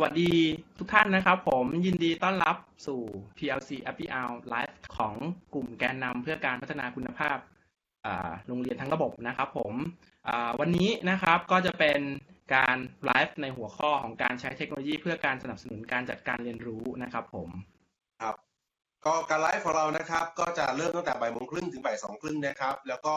สวัสดีทุกท่านนะครับผมยินดีต้อนรับสู่ PLC Happy Hour Live ของกลุ่มแกนนำเพื่อการพัฒนาคุณภาพโรงเรียนทั้งระบบนะครับผมวันนี้นะครับก็จะเป็นการไลฟ์ในหัวข้อของการใช้เทคโนโลยี เพื่อการสนับสนุนการจัดการเรียนรู้นะครับผมครับก็การไลฟ์ของเรานะครับ ก็จะเริ่มตั้งแต่บ่ายโมงครึ่งถึงบ่ายสองครึ่งนะครับ แล้วก็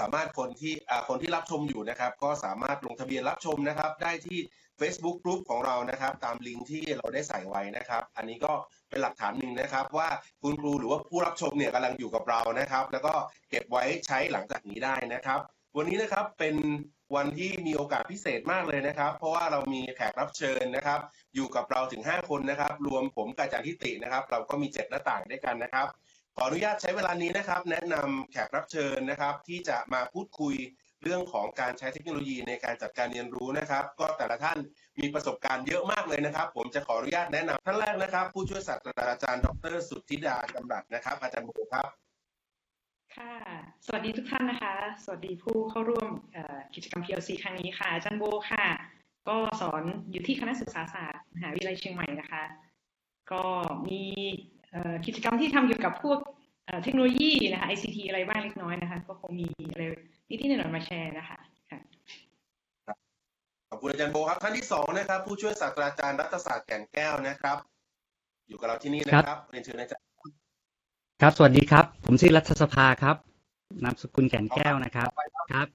สามารถคนที่คนที่รับชมอยู่นะครับ ก็สามารถลงทะเบียนรับชมนะครับ ได้ที่ Facebook Group ของเรานะครับ ตามลิงก์ที่เราได้ใส่ไว้นะครับ อันนี้ก็เป็นหลักฐานหนึ่งนะครับ ว่าคุณครูหรือว่าผู้รับชมเนี่ยกำลังอยู่กับเรานะครับ แล้วก็เก็บไว้ใช้หลังจากนี้ได้นะครับ วันนี้นะครับเป็นวันที่มีโอกาสพิเศษมากเลยนะครับ เพราะว่าเรามีแขกรับเชิญนะครับ อยู่กับเราถึง 5 คนนะครับ รวมผมกาจารย์ทิตินะครับ เราก็มี 7 หน้าต่างด้วยกันนะครับ ขออนุญาตใช้เวลานี้นะครับ แนะนำแขกรับเชิญนะครับ ที่จะมาพูดคุย เรื่องของการใช้เทคโนโลยีในการจัดการเรียนรู้นะครับ ก็แต่ละท่านมีประสบการณ์เยอะมากเลยนะครับ ผมจะขออนุญาตแนะนำท่านแรกนะครับ ผู้ช่วยศาสตราจารย์ดร สุทธิดากำลัดนะครับ อาจารย์โบครับค่ะ สวัสดีทุกท่านนะคะ สวัสดีผู้เข้าร่วมกิจกรรม PLC ครั้งนี้ค่ะอาจารย์โบค่ะ ก็สอนอยู่ที่คณะศึกษาศาสตร์มหาวิทยาลัยเชียงใหม่นะคะ ก็มีกิจกรรมที่ทำเกี่ยวกับพวก เอ่อเทคโนโลยีนะคะ ICT อะไรบ้างเล็กน้อยนะคะ ก็คงมีอะไรนิดๆหน่อยๆมาแชร์นะคะค่ะขอบคุณอาจารย์โบครับท่านที่สองนะครับ ผู้ช่วยศาสตราจารย์รัฐศาสตร์แก่นแก้วนะครับ อยู่กับเราที่นี่นะครับเรียนเชิญอาจารย์ครับ สวัสดีครับ ผมชื่อรัฐสภาครับนามสกุลแก่นแก้วนะครับครับ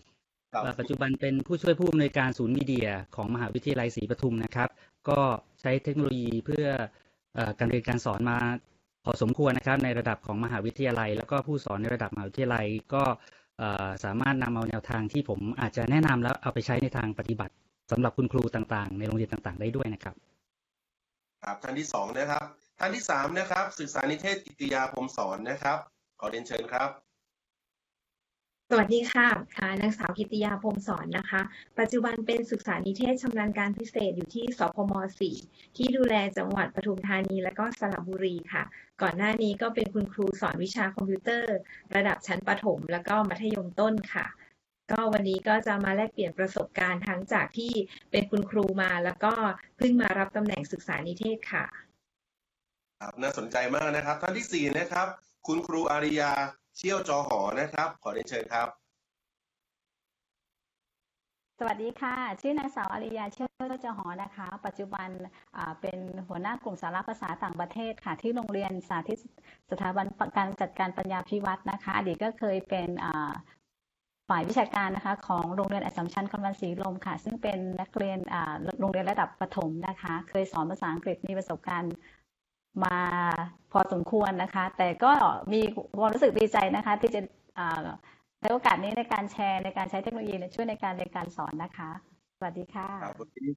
ครับเอ่อปัจจุบันเป็นผู้ช่วยผู้อำนวยการศูนย์มีเดีย ของมหาวิทยาลัยศรีปทุมนะครับ ก็ใช้เทคโนโลยีเพื่อเอ่อการเรียนการสอนมา พอสมควรนะครับในระดับของมหาวิทยาลัย แล้วก็ผู้สอนในระดับมหาวิทยาลัยก็สามารถนำเอาแนวทางที่ผมอาจจะแนะนำแล้วเอาไปใช้ในทางปฏิบัติสำหรับคุณครูต่างๆ ในโรงเรียนต่างๆ ได้ด้วยนะครับครับท่านที่สองนะครับท่านที่สามนะครับ ศึกษานิเทศกิติยาพรมสอนนะครับ ขอเรียนเชิญครับ สวัสดีค่ะค่ะนางสาวกิติยาพรมสอนนะคะ ปัจจุบันเป็นศึกษานิเทศชำนาญการพิเศษอยู่ที่สพม 4 ที่ดูแลจังหวัดปทุมธานีและก็สระบุรีค่ะ ก่อนหน้านี้ก็เป็นคุณครูสอนวิชาคอมพิวเตอร์ ระดับชั้นประถม แล้วก็มัธยมต้นค่ะ ก็วันนี้ก็จะมาแลกเปลี่ยนประสบการณ์ทั้งจากที่เป็นคุณครูมาแล้วก็เพิ่งมารับตำแหน่งศึกษานิเทศค่ะครับน่าสนใจมากนะครับ ท่านที่สี่นะครับ คุณครูอาริยา เชี่ยวจอหอนะครับ ขอเรียนเชิญครับ สวัสดีค่ะ ชื่อนางสาวอริยาเชื่อเจ้าหอนะคะ ปัจจุบันเป็นหัวหน้ากลุ่มสาระภาษาต่างประเทศค่ะ ที่โรงเรียนสาธิตสถาบันการจัดการปัญญาพิวัตรนะคะอดีตก็เคยเป็นฝ่ายวิชาการนะคะของโรงเรียนอัสสัมชัญคอนวันศรีลมค่ะ ซึ่งเป็นนักเรียนโรงเรียนระดับประถมนะคะ เคยสอนภาษาอังกฤษมีประสบการณ์ มาพอสมควรนะคะ แต่ก็มีความรู้สึกดีใจนะคะ ที่จะอ่าในโอกาสนี้ในการแชร์ในการใช้เทคโนโลยีเนี่ยช่วยในการเรียนการสอนนะคะ สวัสดีค่ะครับวันนี้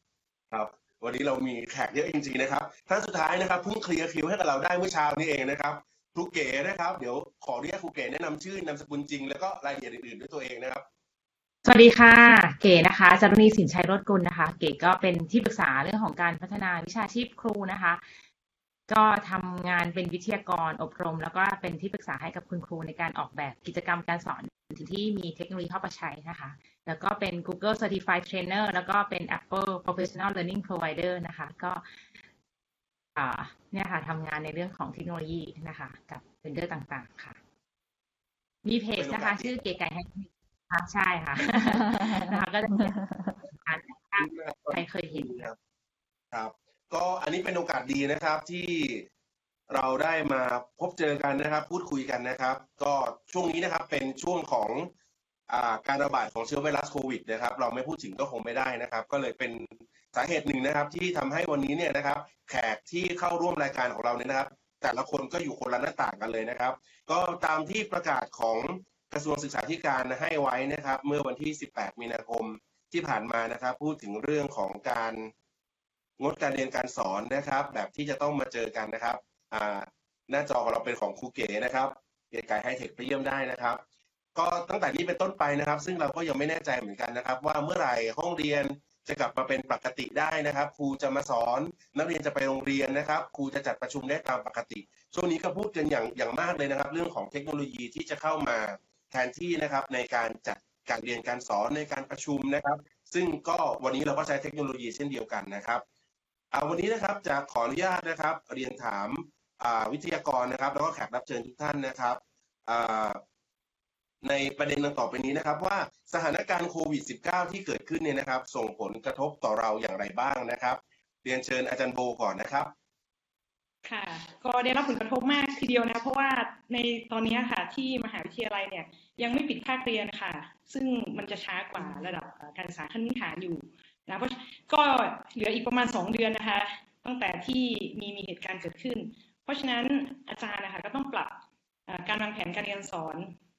ครับ วันนี้เรามีแขกเยอะจริงๆนะครับท่านสุดท้ายนะครับเพิ่งเคลียร์คิวให้กับเราได้เมื่อเช้านี้เองนะครับครูเก๋นะครับ เดี๋ยวขออนุญาตครูเก๋แนะนำชื่อนามสกุลจริง แล้วก็รายละเอียดอื่นๆด้วยตัวเองนะครับ สวัสดีค่ะ เก๋นะคะจารุณีสินชัยรถกุลนะคะ เก๋ก็เป็นที่ปรึกษาเรื่องของการพัฒนาวิชาชีพครูนะคะ ก็ทำงานเป็นวิทยากรอบรม แล้วก็เป็นที่ปรึกษาให้กับคุณครูในการออกแบบกิจกรรมการสอนที่มีเทคโนโลยีเข้ามาใช้นะคะ แล้วก็เป็น Google Certified Trainer แล้วก็เป็น Apple Professional Learning Provider นะคะ ก็อ่าเนี่ยค่ะทำงานในเรื่องของเทคโนโลยีนะคะ กับเวนเดอร์ต่างๆค่ะ มีเพจนะคะ ชื่อเก๋ไก่ให้ค่ะใช่ค่ะนะคะก็จะมีการถ้าใครเคยเห็นครับครับ ก็อันนี้เป็นโอกาสดีนะครับที่เราได้มาพบเจอกันนะครับ พูดคุยกันนะครับ ก็ช่วงนี้นะครับเป็นช่วงของอาการระบาดของเชื้อไวรัสโควิดนะครับ เราไม่พูดถึงก็คงไม่ได้นะครับ ก็เลยเป็นสาเหตุหนึ่งนะครับ ที่ทำให้วันนี้เนี่ยนะครับ แขกที่เข้าร่วมรายการของเราเนี่ยนะครับ แต่ละคนก็อยู่คนละหน้าต่างกันเลยนะครับ ก็ตามที่ประกาศของกระทรวงศึกษาธิการให้ไว้นะครับ เมื่อวันที่ 18 มีนาคมที่ผ่านมานะครับ พูดถึงเรื่องของการ งดการเรียนการสอนนะครับ แบบที่จะต้องมาเจอกันนะครับอ่าหน้าจอของเราเป็นของครูเก๋นะครับเก๋ไก่ไฮเทคไปเยี่ยมได้นะครับ ก็ตั้งแต่นี้เป็นต้นไปนะครับ ซึ่งเราก็ยังไม่แน่ใจเหมือนกันนะครับ ว่าเมื่อไหร่ห้องเรียนจะกลับมาเป็นปกติได้นะครับ ครูจะมาสอน นักเรียนจะไปโรงเรียนนะครับ ครูจะจัดประชุมได้ตามปกติ ช่วงนี้ก็พูดกันอย่างอย่างมากเลยนะครับ เรื่องของเทคโนโลยีที่จะเข้ามาแทนที่นะครับในการจัดการเรียนการสอนในการประชุมนะครับ ซึ่งก็วันนี้เราก็ใช้เทคโนโลยีเช่นเดียวกันนะครับ วันนี้นะครับจะขออนุญาตนะครับเรียนถามอ่าวิทยากรนะครับ แล้วก็แขกรับเชิญทุกท่านนะครับอ่าในประเด็นดังต่อไปนี้นะครับ ว่าสถานการณ์โควิด -19 ที่เกิดขึ้นเนี่ยนะครับ ส่งผลกระทบต่อเราอย่างไรบ้างนะครับ เรียนเชิญอาจารย์โบก่อนนะครับ ค่ะ ก็ได้รับผลกระทบมากทีเดียวนะเพราะว่าในตอนนี้ค่ะที่มหาวิทยาลัยเนี่ยยังไม่ปิดภาคเรียนค่ะ ซึ่งมันจะช้ากว่าระดับการศึกษาขั้นพื้นฐานอยู่ นะเพราะก็เหลืออีกประมาณสองเดือนนะคะ ตั้งแต่ที่มีมีเหตุการณ์เกิดขึ้น เพราะฉะนั้นอาจารย์นะคะก็ต้องปรับการวางแผนการเรียนสอน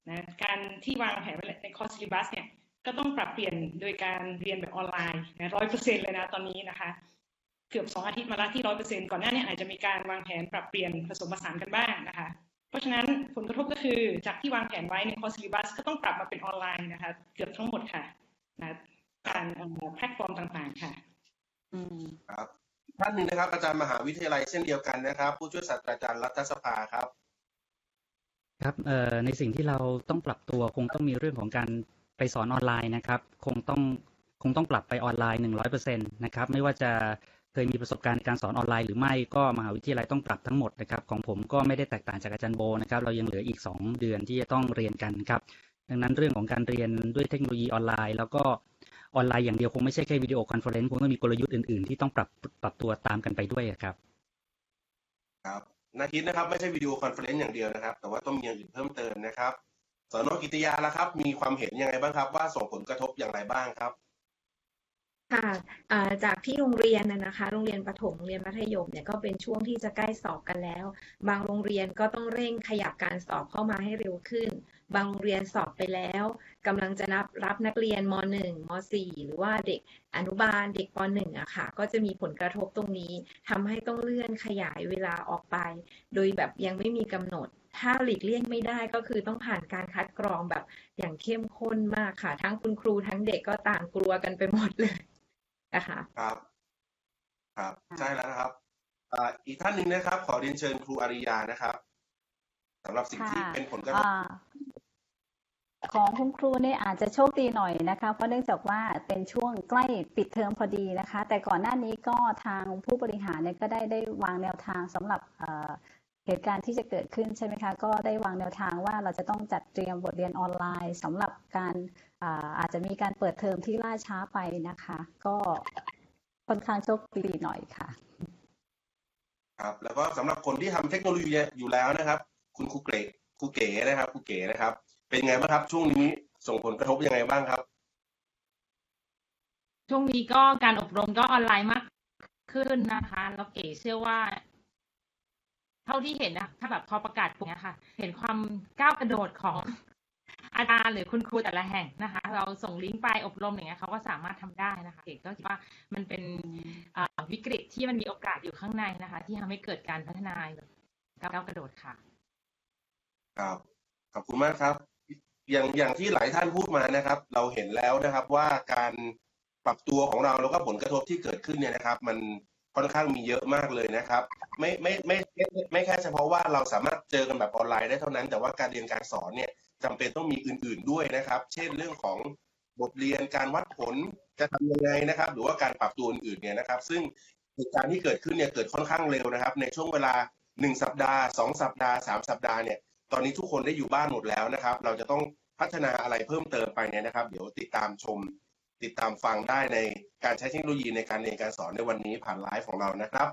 นะการที่วางแผนไว้ในคอร์สซิลิบัสเนี่ยก็ต้องปรับเปลี่ยนโดยการเรียนแบบออนไลน์นะร้อยเปอร์เซ็นต์เลยนะตอนนี้นะคะ เกือบสองอาทิตย์มาแล้วที่ร้อยเปอร์เซ็นต์ก่อนหน้านี้อาจจะมีการวางแผนปรับเปลี่ยนผสมผสานกันบ้างนะคะ เพราะฉะนั้นผลกระทบก็คือจากที่วางแผนไว้ใน course syllabus ก็ต้องปรับมาเป็นออนไลน์นะคะ เกือบทั้งหมดค่ะนะ การเอ่อแพลตฟอร์มต่างๆค่ะ อืมครับท่านหนึ่งนะครับ อาจารย์มหาวิทยาลัยเช่นเดียวกันนะครับ ผู้ช่วยศาสตราจารย์รัฐสภาครับ ครับเอ่อในสิ่งที่เราต้องปรับตัวคงต้องมีเรื่องของการไปสอนออนไลน์นะครับ คงต้องคงต้องปรับไปออนไลน์100%นะครับ ไม่ว่าจะเคยมีประสบการณ์ในการสอนออนไลน์หรือไม่ก็มหาวิทยาลัยต้องปรับทั้งหมดนะครับ ของผมก็ไม่ได้แตกต่างจากอาจารย์โบนะครับ เรายังเหลืออีก 2 เดือนที่จะต้องเรียนกันครับ ดังนั้นเรื่องของการเรียนด้วยเทคโนโลยีออนไลน์ แล้วก็ ออนไลน์อย่างเดียวคงไม่ใช่แค่ video conference คงต้องมีกลยุทธ์อื่นๆ ที่ต้องปรับปรับตัวตามกันไปด้วยอะครับครับน่าคิดนะครับไม่ใช่ video conference อย่างเดียวนะครับ แต่ว่าต้องมีอย่างอื่นเพิ่มเติมนะครับสนกิติยาละครับ มีความเห็นยังไงบ้างครับ ว่าส่งผลกระทบอย่างไรบ้างครับค่ะอ่าจากที่โรงเรียนนะนะคะ โรงเรียนประถมโรงเรียนมัธยมเนี่ยก็เป็นช่วงที่จะใกล้สอบกันแล้ว บางโรงเรียนก็ต้องเร่งขยับการสอบเข้ามาให้เร็วขึ้น บางโรงเรียนสอบไปแล้วกำลังจะนับรับนักเรียนม .1 ม .4 หรือว่าเด็กอนุบาลเด็กป .1 อะค่ะ ก็จะมีผลกระทบตรงนี้ทำให้ต้องเลื่อนขยายเวลาออกไป โดยแบบยังไม่มีกำหนดถ้าหลีกเลี่ยงไม่ได้ก็คือต้องผ่านการคัดกรองแบบอย่างเข้มข้นมากค่ะ ทั้งคุณครูทั้งเด็กก็ต่างกลัวกันไปหมดเลยนะคะครับครับใช่แล้วนะครับอ่าอีกท่านหนึ่งนะครับ ขอเรียนเชิญครูอาริยานะครับสำหรับสิ่งที่ค่ะเป็นผลกระทบอ่า ของคุณครูเนี่ยอาจจะโชคดีหน่อยนะคะ เพราะเนื่องจากว่าเป็นช่วงใกล้ปิดเทอมพอดีนะคะ แต่ก่อนหน้านี้ก็ทางผู้บริหารเนี่ยก็ได้ได้วางแนวทางสำหรับเอ่อเหตุการณ์ที่จะเกิดขึ้นใช่ไหมคะ ก็ได้วางแนวทางว่าเราจะต้องจัดเตรียมบทเรียนออนไลน์สำหรับการอ่าอาจจะมีการเปิดเทอมที่ล่าช้าไปนะคะ ก็ค่อนข้างโชคดีหน่อยค่ะ ครับแล้วก็สำหรับคนที่ทำเทคโนโลยีอยู่แล้วนะครับ คุณครูเก๋ครูเก๋นะครับครูเก๋นะครับ เป็นไงบ้างครับ ช่วงนี้ส่งผลกระทบยังไงบ้างครับ ช่วงนี้ก็การอบรมก็ออนไลน์มากขึ้นนะคะ แล้วเก๋เชื่อว่า เท่าที่เห็นนะถ้าแบบพอประกาศปุ๊บเนี่ยค่ะ เห็นความก้าวกระโดดของอาจารย์หรือคุณครูแต่ละแห่งนะคะ เราส่งลิงก์ไปอบรมอย่างเงี้ยเขาก็สามารถทำได้นะคะเก๋ก็คิดว่ามันเป็นอ่าวิกฤตที่มันมีโอกาสอยู่ข้างในนะคะ ที่ทำให้เกิดการพัฒนาแบบก้าวกระโดดค่ะ ครับขอบคุณมากครับ อย่างอย่างที่หลายท่านพูดมานะครับ เราเห็นแล้วนะครับว่าการปรับตัวของเราแล้วก็ผลกระทบที่เกิดขึ้นเนี่ยนะครับ มันค่อนข้างมีเยอะมากเลยนะครับ ไม่ไม่ไม่ไม่แค่เฉพาะว่าเราสามารถเจอกันแบบออนไลน์ได้เท่านั้น แต่ว่าการเรียนการสอนเนี่ยจำเป็นต้องมีอื่น ๆด้วยนะครับ เช่นเรื่องของบทเรียนการวัดผลจะทำยังไงนะครับ หรือว่าการปรับตัวอื่นๆเนี่ยนะครับ ซึ่งเหตุการณ์ที่เกิดขึ้นเนี่ยเกิดค่อนข้างเร็วนะครับ ในช่วงเวลาหนึ่งสัปดาห์สองสัปดาห์สามสัปดาห์เนี่ย ตอนนี้ทุกคนได้อยู่บ้านหมดแล้วนะครับ เราจะต้องพัฒนาอะไรเพิ่มเติมไปเนี่ยนะครับ เดี๋ยวติดตามชม ติดตามฟังได้ในการใช้เทคโนโลยีในการเรียนการสอนในวันนี้ผ่านไลฟ์ของเรานะครับ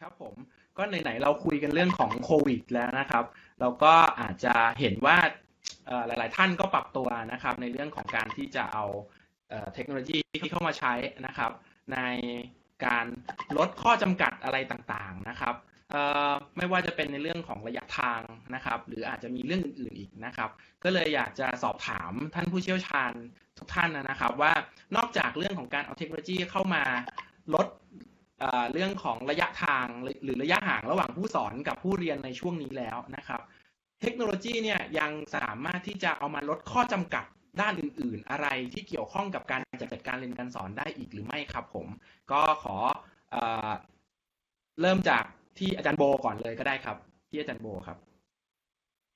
ครับผมก็ไหนๆเราคุยกันเรื่องของโควิดแล้วนะครับ เราก็อาจจะเห็นว่าหลาย ๆ ท่านก็ปรับตัวนะครับ ในเรื่องของการที่จะเอาเทคโนโลยีที่เข้ามาใช้นะครับ ในการลดข้อจำกัดอะไรต่างๆนะครับ ไม่ว่าจะเป็นในเรื่องของระยะทางนะครับ หรืออาจจะมีเรื่องอื่นๆอีกนะครับ ก็เลยอยากจะสอบถามท่านผู้เชี่ยวชาญทุกท่านนะครับ ว่านอกจากเรื่องของการเอาเทคโนโลยีเข้ามาลดเรื่องของระยะทางหรือระยะห่างระหว่างผู้สอนกับผู้เรียนในช่วงนี้แล้วนะครับ เทคโนโลยีเนี่ยยังสามารถที่จะเอามาลดข้อจำกัดด้านอื่น ๆ อะไรที่เกี่ยวข้องกับการจัดการเรียนการสอนได้อีกหรือไม่ครับผม ก็ขอเอเริ่มจาก ที่อาจารย์โบก่อนเลยก็ได้ครับ ที่อาจารย์โบครับ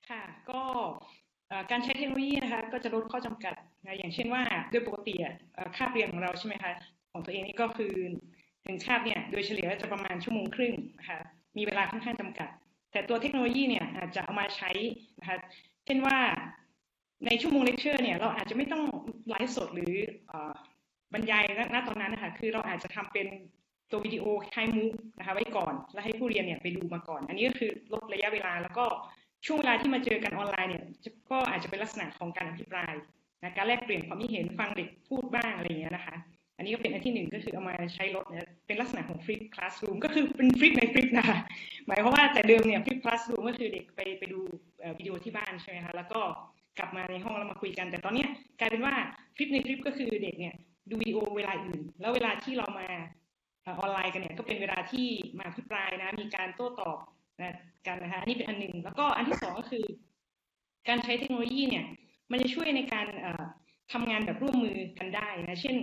ค่ะ ก็การใช้เทคโนโลยีนะคะ ก็จะลดข้อจำกัดนะอย่างเช่นว่าโดยปกติอะเอ่อคาเรียนของเราใช่ไหมคะของตัวเองนี่ก็คือหนึ่งคาบเนี่ยโดยเฉลี่ยจะประมาณชั่วโมงครึ่งนะคะมีเวลาค่อนข้างจำกัด แต่ตัวเทคโนโลยีเนี่ยอาจจะเอามาใช้นะคะเช่นว่าในชั่วโมงเลคเชอร์เนี่ยเราอาจจะไม่ต้องไลฟ์สดหรืออบรรยายณตอนนั้นนะคะคือเราอาจจะทำเป็น ตัววิดีโอคล้าย MOOC นะคะ ไว้ก่อน แล้วให้ผู้เรียนเนี่ยไปดูมาก่อน อันนี้ก็คือลดระยะเวลา แล้วก็ช่วงเวลาที่มาเจอกันออนไลน์เนี่ยก็อาจจะเป็นลักษณะของการอภิปรายนะการแลกเปลี่ยนความคิดเห็นฟังเด็กพูดบ้างอะไรอย่างเงี้ยนะคะ อันนี้ก็เป็นอันที่หนึ่งก็คือเอามาใช้ลดเนี่ยเป็นลักษณะของ flipped classroom ก็คือเป็น flip ใน flip นะคะหมายความว่าแต่เดิมเนี่ย flipped classroom ก็คือเด็กไปไปดูวิดีโอที่บ้านใช่ไหมคะแล้วก็กลับมาในห้องแล้วมาคุยกัน แต่ตอนเนี้ยกลายเป็นว่า flip ใน flip ก็คือเด็กเนี่ยดูวิดีโอเวลาอื่น แล้วเวลาที่เรามา ออนไลน์กันเนี่ยก็เป็นเวลาที่มาอภิปรายนะมีการโต้ตอบนะกันนะคะอันนี้เป็นอันหนึ่งแล้วก็อันที่สองก็คือ การใช้เทคโนโลยีเนี่ยมันจะช่วยในการเอ่อทำงานแบบร่วมมือกันได้นะเช่น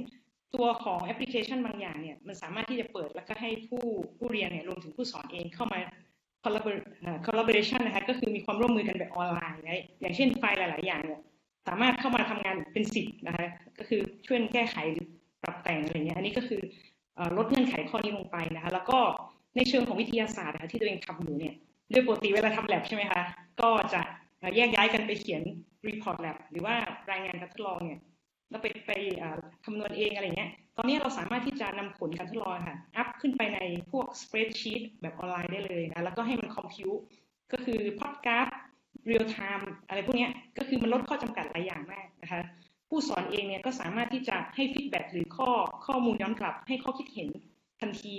ตัวของแอปพลิเคชันบางอย่างเนี่ยมันสามารถที่จะเปิดแล้วก็ให้ผู้ผู้เรียนเนี่ยรวมถึงผู้สอนเองเข้ามา collaboration นะคะก็คือมีความร่วมมือกันแบบออนไลน์นะอย่างเช่นไฟล์หลาย ๆ อย่างเนี่ยสามารถเข้ามาทำงานเป็นสิบนะคะก็คือช่วยแก้ไขหรือปรับแต่งอะไรเงี้ยอันนี้ก็คือ ลดเงื่อนไขข้อนี้ลงไปนะคะ แล้วก็ในเชิงของวิทยาศาสตร์นะคะที่ตัวเองทำอยู่เนี่ยโดยปกติเวลาทำ lab ใช่ไหมคะ ก็จะแยกย้ายกันไปเขียน report lab หรือว่ารายงานการทดลองเนี่ยแล้วไปไปคำนวณเองอะไรเงี้ย ตอนนี้เราสามารถที่จะนำผลการทดลองค่ะ อัพขึ้นไปในพวก spreadsheet แบบออนไลน์ได้เลยนะ แล้วก็ให้มันคอมพิวก็คือพอดกราฟ real time อะไรพวกนี้ก็คือมันลดข้อจำกัดหลายอย่างมากนะคะ ผู้สอนเองเนี่ยก็สามารถที่จะให้ฟีดแบ็หรือข้อข้อมูลย้อนกลับ ให้ข้อคิดเห็นทันที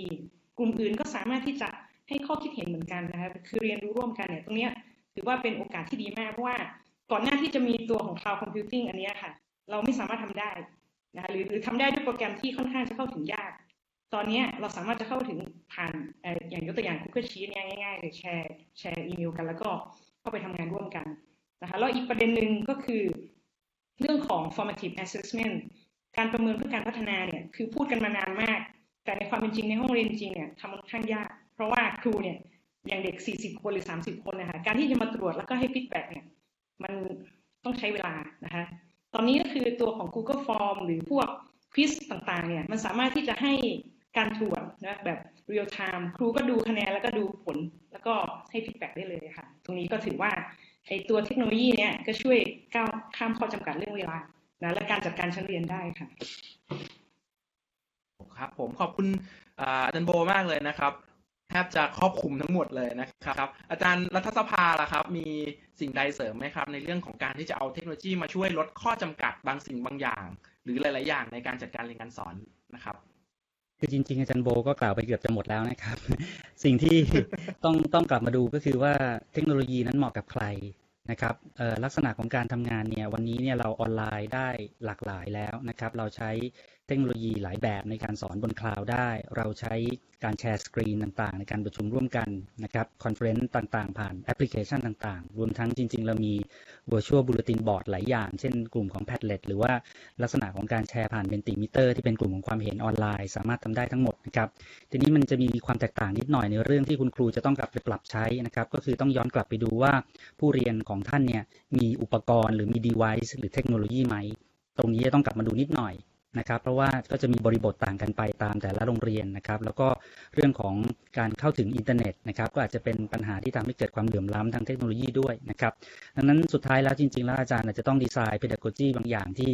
กลุ่มอื่นก็สามารถที่จะให้ข้อคิดเห็นเหมือนกันนะคะคือเรียนรู้ร่วมกันเนี่ยตรงนี้ถือว่าเป็นโอกาสที่ดีมากเพราะว่าก่อนหน้าที่จะมีตัวของ cloud computing อันนี้ค่ะ เราไม่สามารถทำได้นะคะหรือหรือทำได้ด้วยโปรแกรมที่ค่อนข้างจะเข้าถึงยาก ตอนนี้เราสามารถจะเข้าถึงผ่านอย่างยกตัวอย่าง Google Sheet เนี่ยง่ายๆเลยแชร์แชร์อีเมลกัน แล้วก็เข้าไปทำงานร่วมกันนะคะแล้วอีกประเด็นหนึ่งก็คือ เรื่องของ formative assessment การประเมินเพื่อการพัฒนาเนี่ยคือพูดกันมานานมาก แต่ในความเป็นจริงในห้องเรียนจริงเนี่ยทำค่อนข้างยาก เพราะว่าครูเนี่ยอย่างเด็ก 40 คนหรือ 30 คนนะคะการที่จะมาตรวจแล้วก็ให้ feedback เนี่ยมันต้องใช้เวลานะคะตอนนี้ก็คือตัวของ Google Form หรือพวกควิสต่างๆเนี่ยมันสามารถที่จะให้การตรวจนะแบบ real time ครูก็ดูคะแนนแล้วก็ดูผล แล้วก็ให้ feedback ได้เลยค่ะ ตรงนี้ก็ถือว่า ไอตัวเทคโนโลยีเนี่ยก็ช่วยก้าวข้ามข้อจำกัดเรื่องเวลานะและการจัดการชั้นเรียนได้ค่ะครับผมขอบคุณอาอาจารย์โบมากเลยนะครับแทบจะครอบคลุมทั้งหมดเลยนะครับ อาจารย์รัฐสภาล่ะครับ มีสิ่งใดเสริมไหมครับ ในเรื่องของการที่จะเอาเทคโนโลยีมาช่วยลดข้อจำกัดบางสิ่งบางอย่าง หรือหลาย ๆ อย่างในการจัดการเรียนการสอนนะครับ คือจริง ๆ อาจารย์โบก็กล่าวไปเกือบจะหมดแล้วนะครับ สิ่งที่ต้องต้องกลับมาดูก็คือว่าเทคโนโลยีนั้นเหมาะกับใครนะครับลักษณะของการทำงานเนี่ยวันนี้เนี่ยเราออนไลน์ได้หลากหลายแล้วนะครับ เราใช้ เทคโนโลยีหลายแบบในการสอนบน cloud ได้ เราใช้การ share screen ต่างๆ ในการประชุมร่วมกันนะครับ conference ต่างๆ ผ่านแอปพลิเคชันต่างๆ รวมทั้งจริง ๆ เรามี virtual bulletin board หลายอย่าง เช่นกลุ่มของ Padlet หรือว่าลักษณะของการแชร์ผ่าน Mentimeter ที่เป็นกลุ่มของความเห็นออนไลน์ สามารถทำได้ทั้งหมดนะครับทีนี้มันจะมีความแตกต่างนิดหน่อยในเรื่องที่คุณครูจะต้องกลับไปปรับใช้นะครับก็คือต้องย้อนกลับไปดูว่าผู้เรียนของท่านเนี่ยมีอุปกรณ์หรือมี device หรือเทคโนโลยีไหม ตรงนี้จะต้องกลับมาดูนิดหน่อย นะครับ เพราะว่าก็จะมีบริบทต่างกันไปตามแต่ละโรงเรียนนะครับ แล้วก็เรื่องของการเข้าถึงอินเทอร์เน็ตนะครับ ก็อาจจะเป็นปัญหาที่ทำให้เกิดความเหลื่อมล้ำทางเทคโนโลยีด้วยนะครับ ดังนั้นสุดท้ายแล้วจริง ๆ แล้วอาจารย์อาจจะต้องดีไซน์ pedagogy บางอย่างที่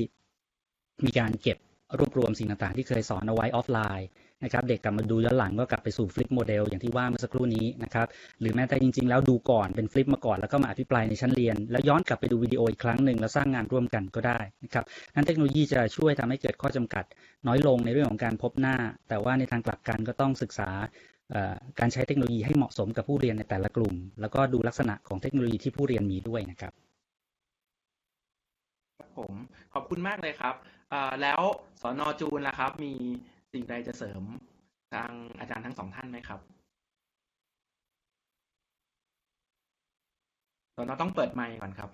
มีการเก็บรวบรวมสิ่งต่างๆ ที่เคยสอนเอาไว้ออฟไลน์ นะครับเด็กกลับมาดูย้อนหลังก็กลับไปสู่ flip model อย่างที่ว่าเมื่อสักครู่นี้นะครับหรือแม้แต่จริง ๆ แล้วดูก่อนเป็นฟลิปมาก่อนแล้วก็มาอภิปรายในชั้นเรียน แล้วย้อนกลับไปดูวิดีโออีกครั้งหนึ่งแล้วสร้างงานร่วมกันก็ได้นะครับนั้นเทคโนโลยีจะช่วยทำให้เกิดข้อจำกัด น้อยลงในเรื่องของการพบหน้า แต่ว่าในทางกลับกันก็ต้องศึกษาการใช้เทคโนโลยีให้เหมาะสมกับผู้เรียนในแต่ละกลุ่ม แล้วก็ดูลักษณะของเทคโนโลยีที่ผู้เรียนมีด้วยนะครับผมขอบคุณมากเลยครับแล้วสอนอจูนล่ะครับ มี สิ่งใดจะเสริมทางอาจารย์ทั้งสองท่านไหมครับตอนอต้องเปิดไมค์ก่อนครับ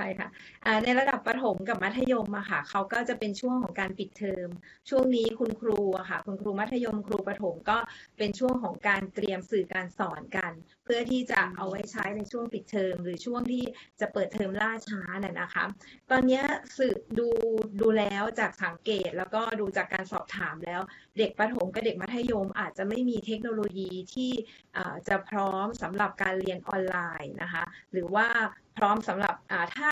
ไปค่ะในระดับประถมกับมัธยมอะค่ะเขาก็จะเป็นช่วงของการปิดเทอม ช่วงนี้คุณครูอะค่ะ คุณครูมัธยมครูประถมก็เป็นช่วงของการเตรียมสื่อการสอนกัน เพื่อที่จะเอาไว้ใช้ในช่วงปิดเทอม หรือช่วงที่จะเปิดเทอมล่าช้าน่ะนะคะ ตอนนี้สืบดูดูแล้วจากสังเกตแล้วก็ดูจากการสอบถามแล้ว เด็กประถมกับเด็กมัธยมอาจจะไม่มีเทคโนโลยีที่จะพร้อมสำหรับการเรียนออนไลน์นะคะ หรือว่า ร้อมสำหรับอ่าถ้า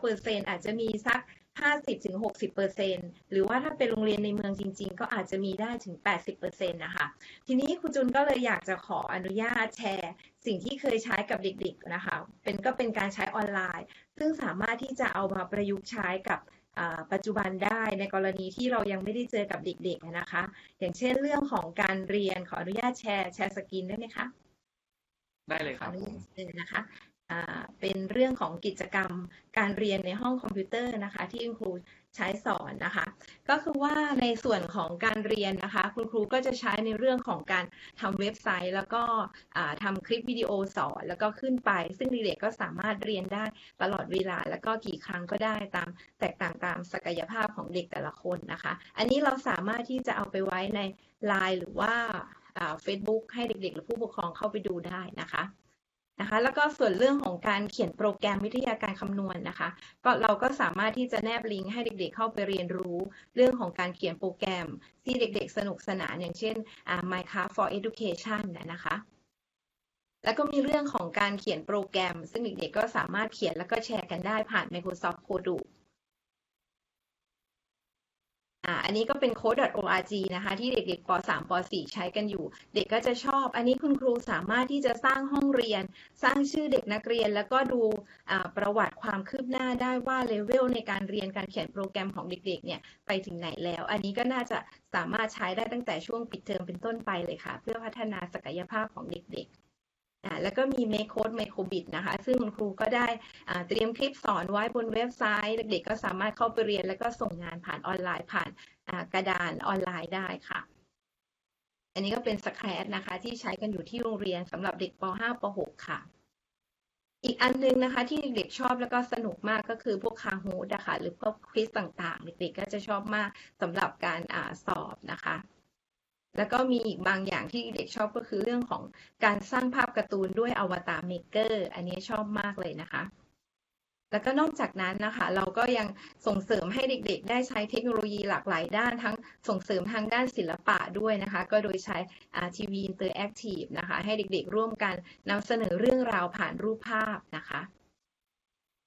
100%อาจจะมีสัก 50-60%หรือว่าถ้าเป็นโรงเรียนในเมืองจริง ๆ ก็อาจจะมีได้ถึง 80%นะคะ ทีนี้ครูจุนก็เลยอยากจะขออนุญาตแชร์ สิ่งที่เคยใช้กับเด็กๆนะคะ เป็นก็เป็นการใช้ออนไลน์ ซึ่งสามารถที่จะเอามาประยุกต์ใช้กับอ่าปัจจุบันได้ในกรณีที่เรายังไม่ได้เจอกับเด็กๆนะคะ อย่างเช่นเรื่องของการเรียนขออนุญาต share share screen ได้ไหมคะ ได้เลยครับผมเชิญ ขออนุญาตนะคะอ่า เป็นเรื่องของกิจกรรมการเรียนในห้องคอมพิวเตอร์นะคะ ที่คุณครูใช้สอนนะคะ ก็คือว่าในส่วนของการเรียนนะคะ คุณครูก็จะใช้ในเรื่องของการทำเว็บไซต์ แล้วก็อ่าทำคลิปวิดีโอสอนแล้วก็ขึ้นไป ซึ่งเด็กๆก็สามารถเรียนได้ตลอดเวลา แล้วก็กี่ครั้งก็ได้ตามแตกต่างตามศักยภาพของเด็กแต่ละคนนะคะ อันนี้เราสามารถที่จะเอาไปไว้ใน Line หรือว่าเฟซบุ๊กให้เด็กๆ หรือผู้ปกครองเข้าไปดูได้นะคะ นะคะแล้วก็ส่วนเรื่องของการเขียนโปรแกรมวิทยาการคำนวณนะคะก็เราก็สามารถที่จะแนบลิงก์ให้เด็กๆเข้าไปเรียนรู้เรื่องของการเขียนโปรแกรม ที่เด็กๆ สนุกสนานอย่างเช่นอ่า Minecraft for Education นะนะคะแล้วก็มีเรื่องของการเขียนโปรแกรม ซึ่งเด็กๆก็สามารถเขียนแล้วก็แชร์กันได้ผ่าน Microsoft Code อ่าอันนี้ก็เป็น code.org นะคะ ที่เด็กๆป .3 ป .4 ใช้กันอยู่ เด็กก็จะชอบ อันนี้คุณครูสามารถที่จะสร้างห้องเรียน สร้างชื่อเด็กนักเรียน แล้วก็ดูประวัติความคืบหน้าได้ว่าเลเวลในการเรียนการเขียนโปรแกรมของเด็กๆเนี่ยไปถึงไหนแล้ว อันนี้ก็น่าจะสามารถใช้ได้ตั้งแต่ช่วงปิดเทอมเป็นต้นไปเลยค่ะ เพื่อพัฒนาศักยภาพของเด็กๆ แล้วก็มี MakeCode micro:bit นะคะ ซึ่งคุณครูก็ได้เตรียมคลิปสอนไว้บนเว็บไซต์ เด็กๆก็สามารถเข้าไปเรียน แล้วก็ส่งงานผ่านออนไลน์ผ่านกระดานออนไลน์ได้ค่ะ อันนี้ก็เป็น Scratch นะคะ ที่ใช้กันอยู่ที่โรงเรียนสำหรับเด็กป .5 ป .6 ค่ะ อีกอันนึงนะคะ ที่เด็กๆชอบแล้วก็สนุกมากก็คือพวก Kahoot นะคะหรือพวก quiz ต่างๆ เด็กๆก็จะชอบมากสำหรับการอสอบนะคะ แล้วก็มีอีกบางอย่างที่เด็กชอบก็คือเรื่องของการสร้างภาพการ์ตูนด้วย Avatar Maker อันนี้ชอบมากเลยนะคะ แล้วก็นอกจากนั้นนะคะ เราก็ยังส่งเสริมให้เด็กๆ ได้ใช้เทคโนโลยีหลากหลายด้าน ทั้งส่งเสริมทางด้านศิลปะด้วยนะคะ ก็โดยใช้ทีวี interactive นะคะ ให้เด็กๆร่วมกันนำเสนอเรื่องราวผ่านรูปภาพนะคะ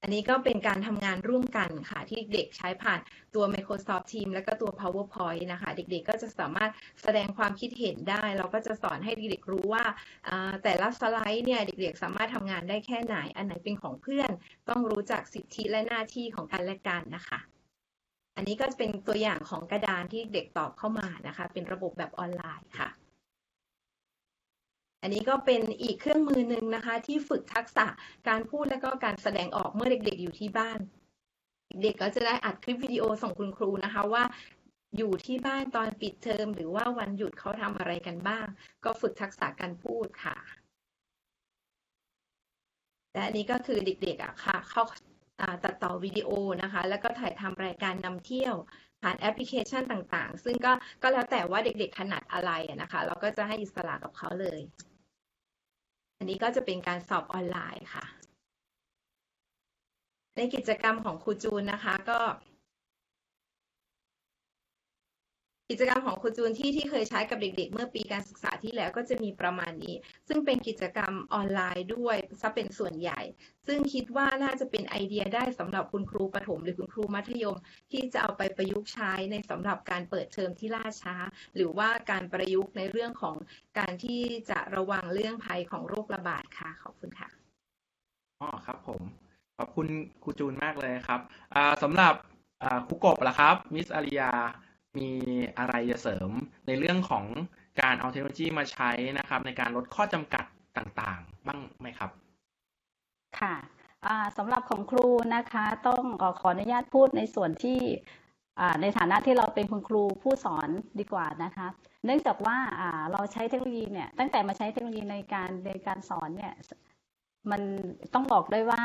อันนี้ก็เป็นการทำงานร่วมกันค่ะ ที่เด็กใช้ผ่านตัว Microsoft Teams แล้วก็ตัว PowerPoint นะคะ เด็กๆก็จะสามารถแสดงความคิดเห็นได้ เราก็จะสอนให้เด็กๆรู้ว่าอ่า แต่ละสไลด์เนี่ยเด็กๆ สามารถทำงานได้แค่ไหน อันไหนเป็นของเพื่อน ต้องรู้จักสิทธิและหน้าที่ของกันและกันนะคะ อันนี้ก็จะเป็นตัวอย่างของกระดานที่เด็กตอบเข้ามานะคะ เป็นระบบแบบออนไลน์ค่ะ อันนี้ก็เป็นอีกเครื่องมือหนึ่งนะคะ ที่ฝึกทักษะการพูดและก็การแสดงออกเมื่อเด็กๆ อยู่ที่บ้าน เด็กก็จะได้อัดคลิปวิดีโอส่งคุณครูนะคะว่าอยู่ที่บ้านตอนปิดเทอมหรือว่าวันหยุดเขาทำอะไรกันบ้าง ก็ฝึกทักษะการพูดค่ะ และอันนี้ก็คือเด็กๆอะค่ะเขาาตัดต่อวิดีโอนะคะ แล้วก็ถ่ายทำรายการนำเที่ยวผ่านแอปพลิเคชันต่างๆ ซึ่งก็ก็แล้วแต่ว่าเด็กๆถนัดอะไรนะคะ เราก็จะให้อิสระกับเขาเลย อันนี้ก็จะเป็นการสอบออนไลน์ค่ะ ในกิจกรรมของครูจูนนะคะ ก็ กิจกรรมของครูจูนที่ที่เคยใช้กับเด็ก ๆ เมื่อปีการศึกษาที่แล้วก็จะมีประมาณนี้ ซึ่งเป็นกิจกรรมออนไลน์ด้วยซะเป็นส่วนใหญ่ ซึ่งคิดว่าน่าจะเป็นไอเดียได้สำหรับคุณครูประถม หรือคุณครูมัธยม ที่จะเอาไปประยุกต์ใช้ในสำหรับการเปิดเทอมที่ล่าช้า หรือว่าการประยุกต์ในเรื่องของการที่จะระวังเรื่องภัยของโรคระบาดค่ะขอบคุณค่ะอ๋อครับผมขอบคุณครูจูนมากเลยครับอ่าสำหรับครูกบล่ะครับมิสอาริยา มีอะไรจะเสริมในเรื่องของการเอาเทคโนโลยีมาใช้นะครับ ในการลดข้อจำกัดต่างๆ บ้างไหมครับ ค่ะสำหรับของครูนะคะ ต้องขอขอนุญาตพูดในส่วนที่ในฐานะที่เราเป็นคุณครูผู้สอนดีกว่านะคะ เนื่องจากว่าเราใช้เทคโนโลยีเนี่ยตั้งแต่มาใช้เทคโนโลยีในการในการสอนเนี่ยมันต้องบอกได้ว่า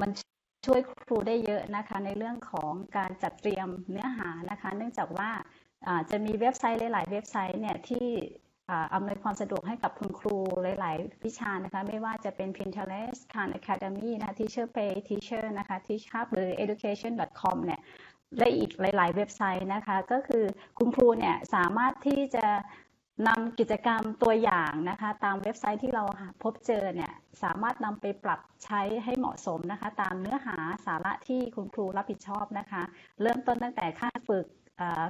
มัน ช่วยครูได้เยอะนะคะในเรื่องของการจัดเตรียมเนื้อหานะคะ เนื่องจากว่าจะมีเว็บไซต์หลาย ๆ เว็บไซต์เนี่ยที่อ่าอำนวยความสะดวกให้กับคุณครูหลาย ๆ วิชานะคะ ไม่ว่าจะเป็น Pinterest Khan Academy นะคะ Teacher Pay Teacher นะคะ Teach Hub หรือ education.com เนี่ยและอีกหลาย ๆ เว็บไซต์นะคะ ก็คือคุณครูเนี่ยสามารถที่จะ นำกิจกรรมตัวอย่างนะคะ ตามเว็บไซต์ที่เราพบเจอเนี่ยสามารถนำไปปรับใช้ให้เหมาะสมนะคะ ตามเนื้อหาสาระที่คุณครูรับผิดชอบนะคะ เริ่มต้นตั้งแต่ขั้นฝึก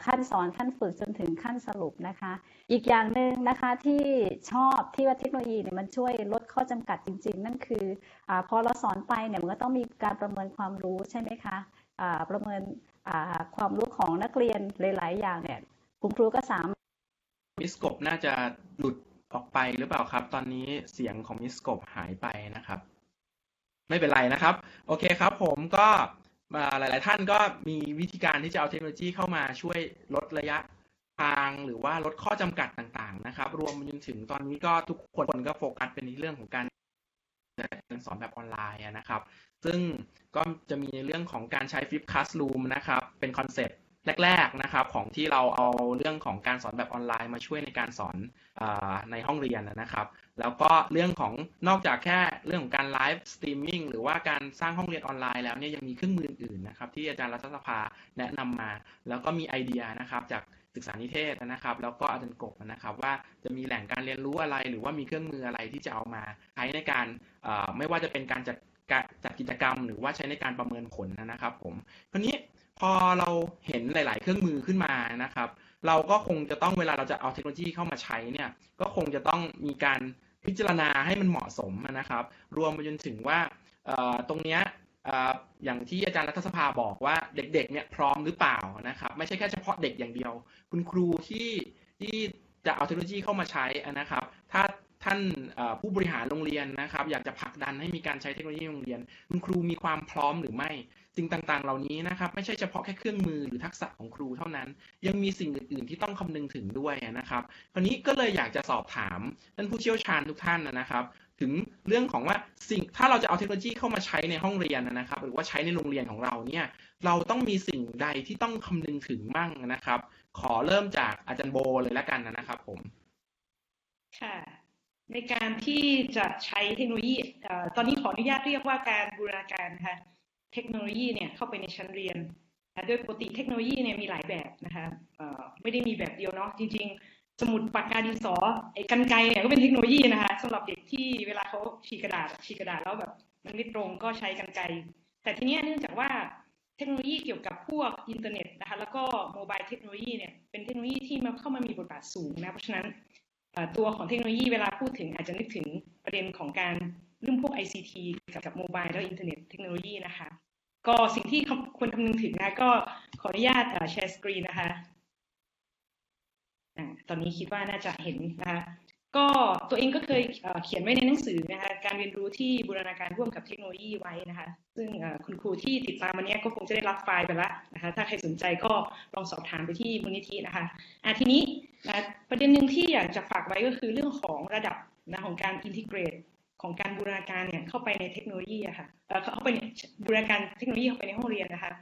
ขั้นสอนขั้นฝึกจนถึงขั้นสรุปนะคะ อีกอย่างหนึ่งนะคะที่ชอบที่ว่าเทคโนโลยีเนี่ยมันช่วยลดข้อจำกัดจริง ๆ นั่นคืออพอเราสอนไปเนี่ยมันก็ต้องมีการประเมินความรู้ใช่ไหมคะประเมินความรู้ของนักเรียนหลาย ๆ อย่างเนี่ยคุณครูก็สามารถ มิสกบน่าจะหลุดออกไปหรือเปล่าครับ ตอนนี้เสียงของมิสกบหายไปนะครับ ไม่เป็นไรนะครับ โอเคครับผมก็หลาย ๆ ท่านก็มีวิธีการที่จะเอาเทคโนโลยีเข้ามาช่วยลดระยะทางหรือว่าลดข้อจำกัดต่าง ๆ นะครับ รวมไปจนถึงตอนนี้ก็ทุกคนก็โฟกัสเป็นในเรื่องของการเรียนสอนแบบออนไลน์นะครับ ซึ่งก็จะมีในเรื่องของการใช้ Flipped Classroom นะครับ เป็นคอนเซ็ปต์ แรกๆนะครับของที่เราเอาเรื่องของการสอนแบบออนไลน์มาช่วยในการสอนอในห้องเรียนนะครับ แล้วก็เรื่องของนอกจากแค่เรื่องของการ live streaming หรือว่าการสร้างห้องเรียนออนไลน์แล้วเนี่ยยังมีเครื่องมืออื่นนะครับที่อาจารย์รัฐสภาแนะนำมา แล้วก็มีไอเดียนะครับจากศึกษานิเทศนะครับ แล้วก็อาจารย์กบนะครับ ว่าจะมีแหล่งการเรียนรู้อะไร หรือว่ามีเครื่องมืออะไรที่จะเอามาใช้ในการไม่ว่าจะเป็นการจัดจัดกิจกรรม หรือว่าใช้ในการประเมินผลนะครับ ผมคราวนี้ พอเราเห็นหลาย ๆ เครื่องมือขึ้นมานะครับ เราก็คงจะต้องเวลาเราจะเอาเทคโนโลยีเข้ามาใช้เนี่ยก็คงจะต้องมีการพิจารณาให้มันเหมาะสมนะครับ รวมไปจนถึงว่าตรงเนี้ยอย่างที่อาจารย์รัฐสภาบอกว่าเด็ก ๆ เนี่ยพร้อมหรือเปล่านะครับ ไม่ใช่แค่เฉพาะเด็กอย่างเดียว คุณครูที่ที่จะเอาเทคโนโลยีเข้ามาใช้นะครับ ถ้าท่านผู้บริหารโรงเรียนนะครับ อยากจะผลักดันให้มีการใช้เทคโนโลยีโรงเรียน คุณครูมีความพร้อมหรือไม่ สิ่งต่างๆ เหล่านี้นะครับไม่ใช่เฉพาะแค่เครื่องมือหรือทักษะของครูเท่านั้น ยังมีสิ่งอื่น ๆ ที่ต้องคำนึงถึงด้วยนะครับคราวนี้ก็เลยอยากจะสอบถามท่านผู้เชี่ยวชาญทุกท่านนะครับ ถึงเรื่องของว่าสิ่งถ้าเราจะเอาเทคโนโลยีเข้ามาใช้ในห้องเรียนนะครับ หรือว่าใช้ในโรงเรียนของเราเนี่ยเราต้องมีสิ่งใดที่ต้องคำนึงถึงมั่งนะครับ ขอเริ่มจากอาจารย์โบเลยแล้วกันนะครับผม ค่ะในการที่จะใช้เทคโนโลยี ตอนนี้ขออนุญาตเรียกว่าการบูรณาการนะคะ เทคโนโลยีเนี่ยเข้าไปในชั้นเรียนนะโดยปกติเทคโนโลยีเนี่ยมีหลายแบบนะคะไม่ได้มีแบบเดียวเนาะจริง ๆ สมุดปากกาดินสอไอ้กรรไกรเนี่ยก็เป็นเทคโนโลยีนะคะสำหรับเด็กที่เวลาเขาฉีกกระดาษฉีกกระดาษแล้วแบบมันไม่ตรงก็ใช้กรรไกรแต่ทีเนี้ยเนื่องจากว่าเทคโนโลยีเกี่ยวกับพวกอินเทอร์เน็ตนะคะแล้วก็ mobile เทคโนโลยีเนี่ยเป็นเทคโนโลยีที่มาเข้ามามีบทบาทสูงนะเพราะฉะนั้นตัวของเทคโนโลยีเวลาพูดถึงอาจจะนึกถึงประเด็นของการ เรื่องพวก ICT กับกับ mobile แล้วอินเทอร์เน็ตเทคโนโลยีนะคะ ก็สิ่งที่ควรคำนึงถึงนะก็ขออนุญาตแชร์สกรีนนะคะตอนนี้คิดว่าน่าจะเห็นนะคะก็ตัวเองก็เคยเขียนไว้ในหนังสือนะคะการเรียนรู้ที่บูรณาการร่วมกับเทคโนโลยีไว้นะคะ ซึ่งคุณครูที่ติดตามวันนี้ก็คงจะได้รับไฟล์ไปแล้วนะคะถ้าใครสนใจก็ลองสอบถามไปที่มูลนิธินะคะอะทีนี้นะประเด็นหนึ่งที่อยากจะฝากไว้ก็คือเรื่องของระดับนะของการอินทิเกรต ของการบูรณาการเนี่ยเข้าไปในเทคโนโลยีอะค่ะเข้าไปบูรณาการเทคโนโลยีเข้าไปในห้องเรียนนะคะ